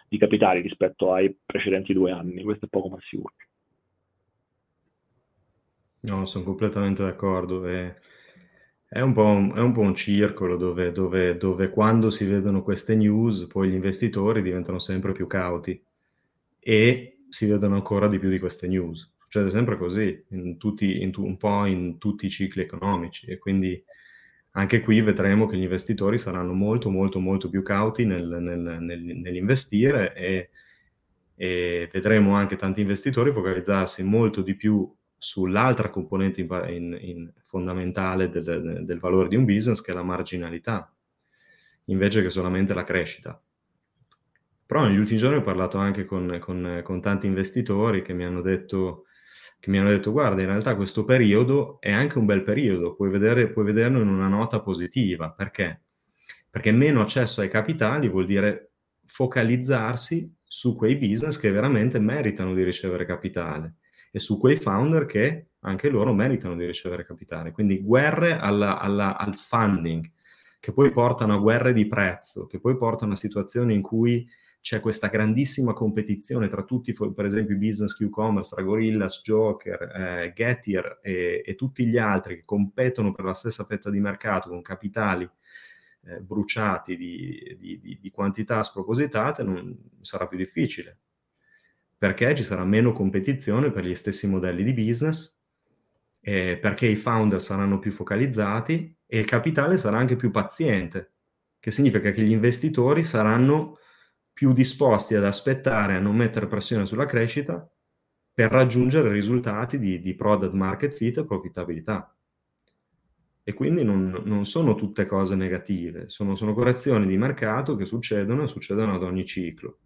di capitali rispetto ai precedenti due anni, questo è poco ma sicuro. No, sono completamente d'accordo. E è un po' un, è un, po un circolo dove, dove, dove, quando si vedono queste news poi gli investitori diventano sempre più cauti e si vedono ancora di più di queste news. Succede sempre così, in tutti, in tu, un po' in tutti i cicli economici e quindi anche qui vedremo che gli investitori saranno molto molto molto più cauti nel, nel, nel, nell'investire e, e vedremo anche tanti investitori focalizzarsi molto di più sull'altra componente in, in, in fondamentale del, del, valore di un business, che è la marginalità, invece che solamente la crescita. Però negli ultimi giorni ho parlato anche con, con, con tanti investitori che mi, hanno detto, che mi hanno detto, guarda, in realtà questo periodo è anche un bel periodo, puoi, vedere, puoi vederlo in una nota positiva. Perché? Perché meno accesso ai capitali vuol dire focalizzarsi su quei business che veramente meritano di ricevere capitale e su quei founder che anche loro meritano di ricevere capitale. Quindi guerre alla, alla, al funding che poi portano a guerre di prezzo, che poi portano a situazioni in cui c'è questa grandissima competizione tra tutti, per esempio i business Q-commerce, tra Gorillas, Joker, eh, Getir e, e, tutti gli altri che competono per la stessa fetta di mercato con capitali eh, bruciati di, di, di, di, quantità spropositate, non sarà più difficile, perché ci sarà meno competizione per gli stessi modelli di business, eh, perché i founder saranno più focalizzati e il capitale sarà anche più paziente, che significa che gli investitori saranno più disposti ad aspettare, a non mettere pressione sulla crescita per raggiungere risultati di, di product market fit e profittabilità. E quindi non, non sono tutte cose negative, sono, sono, correzioni di mercato che succedono e succedono ad ogni ciclo.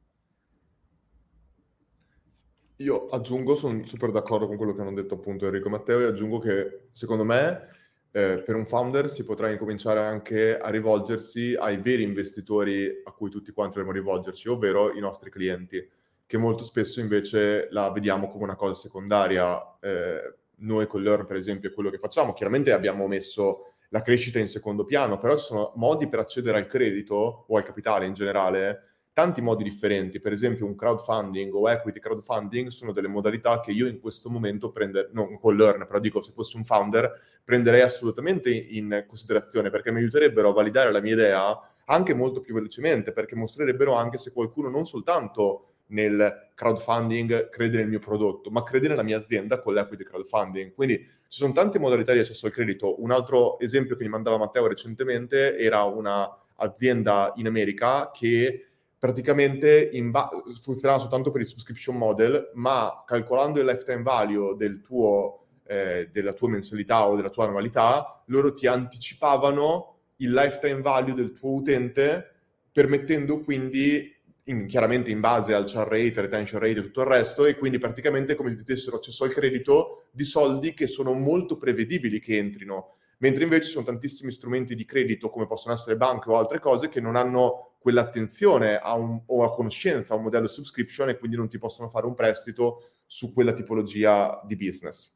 Io aggiungo, sono super d'accordo con quello che hanno detto appunto Enrico e Matteo, e aggiungo che secondo me eh, per un founder si potrà incominciare anche a rivolgersi ai veri investitori a cui tutti quanti dovremmo rivolgerci, ovvero i nostri clienti, che molto spesso invece la vediamo come una cosa secondaria. Eh, noi con Learn, per esempio, è quello che facciamo. Chiaramente abbiamo messo la crescita in secondo piano, però ci sono modi per accedere al credito o al capitale in generale tanti modi differenti, per esempio un crowdfunding o equity crowdfunding sono delle modalità che io in questo momento prendo, non con Learn, però dico se fossi un founder, prenderei assolutamente in considerazione perché mi aiuterebbero a validare la mia idea anche molto più velocemente, perché mostrerebbero anche se qualcuno non soltanto nel crowdfunding crede nel mio prodotto, ma crede nella mia azienda con l'equity crowdfunding. Quindi ci sono tante modalità di accesso al credito. Un altro esempio che mi mandava Matteo recentemente era un'azienda in America che praticamente ba- funzionava soltanto per il subscription model, ma calcolando il lifetime value del tuo, eh, della tua mensilità o della tua annualità, loro ti anticipavano il lifetime value del tuo utente, permettendo quindi, in, chiaramente in base al char rate, retention rate e tutto il resto, e quindi praticamente come se ti dessero accesso al credito di soldi che sono molto prevedibili che entrino. Mentre invece ci sono tantissimi strumenti di credito come possono essere banche o altre cose che non hanno quell'attenzione a un, o a conoscenza a un modello subscription e quindi non ti possono fare un prestito su quella tipologia di business.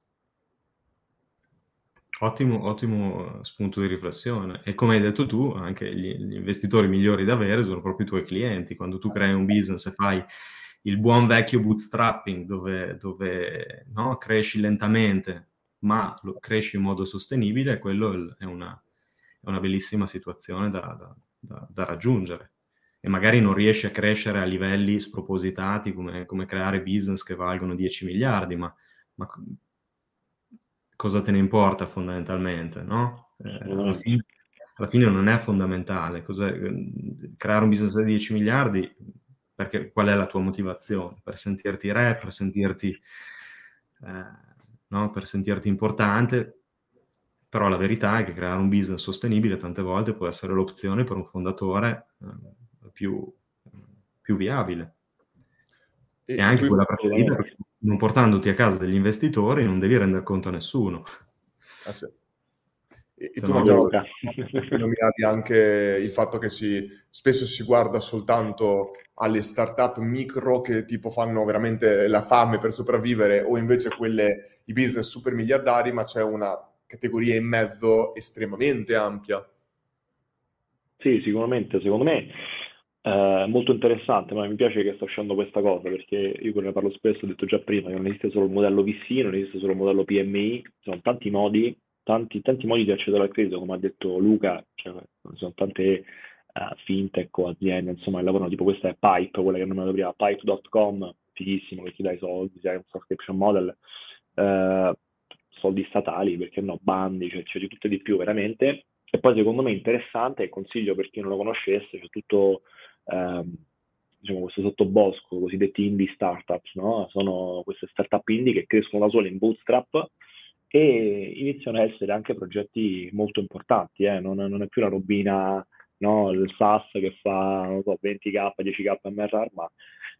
Ottimo, ottimo spunto di riflessione. E come hai detto tu, anche gli, gli, investitori migliori da avere sono proprio i tuoi clienti. Quando tu crei un business e fai il buon vecchio bootstrapping dove, dove no, cresci lentamente, ma lo cresci in modo sostenibile, quello è una, è una bellissima situazione da, da, da, da, raggiungere. E magari non riesci a crescere a livelli spropositati come, come creare business che valgono 10 miliardi, ma, ma cosa te ne importa fondamentalmente, no? Eh, alla, fine, alla, fine, non è fondamentale. Cos'è? Creare un business da 10 miliardi, perché, qual è la tua motivazione? Per sentirti re, per sentirti... Eh, no? per sentirti importante, però la verità è che creare un business sostenibile tante volte può essere l'opzione per un fondatore eh, più, più, viabile. E, e anche quella preferita, perché non portandoti a casa degli investitori non devi rendere conto a nessuno. Ah, sì. E, e tu no, nominavi anche il fatto che si, spesso si guarda soltanto alle start-up micro che tipo fanno veramente la fame per sopravvivere o invece quelle, i business super miliardari, ma c'è una categoria in mezzo estremamente ampia. Sì, sicuramente, secondo me eh, molto interessante, ma mi piace che sta uscendo questa cosa perché io ne parlo spesso, ho detto già prima, che non esiste solo il modello VC, non esiste solo il modello PMI, ci sono tanti modi, tanti, tanti modi di accedere al credito, come ha detto Luca, cioè, ci sono tante uh, fintech o aziende, insomma, lavorano tipo questa è Pipe, quella che nominato prima, pipe.com, fighissimo, che ti dai soldi, hai un subscription model, uh, soldi statali, perché no, bandi, cioè c'è di tutto e di più veramente. E poi secondo me interessante, e consiglio per chi non lo conoscesse, c'è tutto um, diciamo, questo sottobosco, cosiddetti indie startups, no? Sono queste startup indie che crescono da sole in bootstrap e iniziano a essere anche progetti molto importanti, eh? non, non, è più la robina no? il SaaS che fa so, 20k, 10k MRR, ma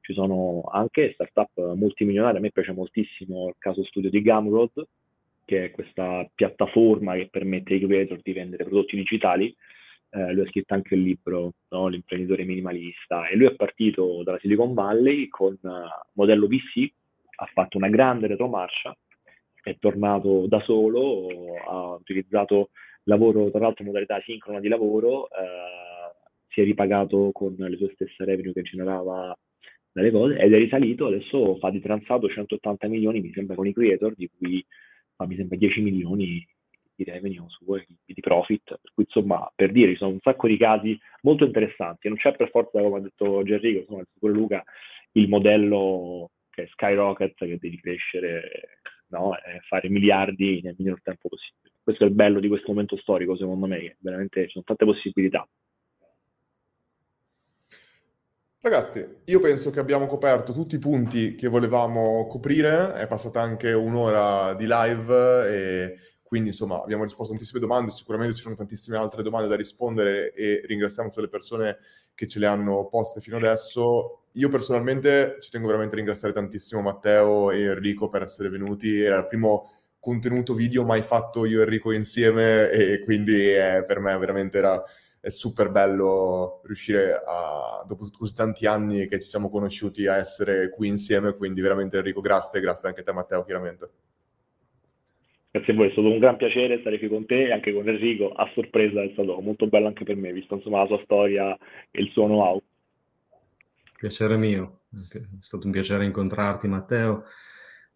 ci sono anche startup multimilionarie. A me piace moltissimo il caso studio di Gumroad, che è questa piattaforma che permette ai creator di vendere prodotti digitali. Eh, lui ha scritto anche il libro no? L'imprenditore minimalista e lui è partito dalla Silicon Valley con uh, modello VC, ha fatto una grande retromarcia, è tornato da solo, ha utilizzato lavoro, tra l'altro modalità sincrona di lavoro, eh, si è ripagato con le sue stesse revenue che generava dalle cose ed è risalito, adesso fa di transato 180 milioni, mi sembra, con i creator, di cui fa, mi sembra 10 milioni di revenue su di profit, per cui insomma, per dire, ci sono un sacco di casi molto interessanti, non c'è per forza, come ha detto Gerrico, insomma, pure Luca, il modello che è Skyrocket che devi crescere no? e fare miliardi nel minor tempo possibile. Questo è il bello di questo momento storico, secondo me, che veramente ci sono tante possibilità. Ragazzi, io penso che abbiamo coperto tutti i punti che volevamo coprire, è passata anche un'ora di live e quindi insomma abbiamo risposto a tantissime domande, sicuramente ci sono tantissime altre domande da rispondere e ringraziamo tutte le persone che ce le hanno poste fino adesso. Io personalmente ci tengo veramente a ringraziare tantissimo Matteo e Enrico per essere venuti, era il primo contenuto video mai fatto io e Enrico insieme e quindi eh, per me veramente era è super bello riuscire a, dopo così tanti anni che ci siamo conosciuti, a essere qui insieme. Quindi veramente Enrico, grazie, grazie anche a te Matteo, chiaramente. Grazie a voi, è stato un gran piacere stare qui con te e anche con Enrico, a sorpresa è stato molto bello anche per me, visto insomma la sua storia e il suo know-how. Piacere mio, è stato un piacere incontrarti Matteo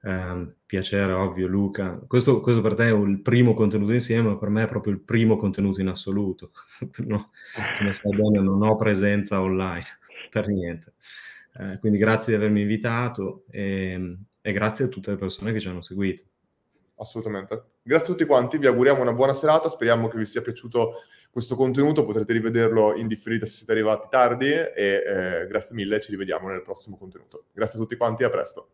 eh, piacere, ovvio, Luca. Questo, questo, per te è il primo contenuto insieme, ma per me è proprio il primo contenuto in assoluto. no, come sai bene, non ho presenza online, per niente. Eh, quindi grazie di avermi invitato e, e grazie a tutte le persone che ci hanno seguito. Assolutamente. Grazie a tutti quanti, vi auguriamo una buona serata, speriamo che vi sia piaciuto questo contenuto, potrete rivederlo in differita se siete arrivati tardi e eh, grazie mille, ci rivediamo nel prossimo contenuto. Grazie a tutti quanti, a presto.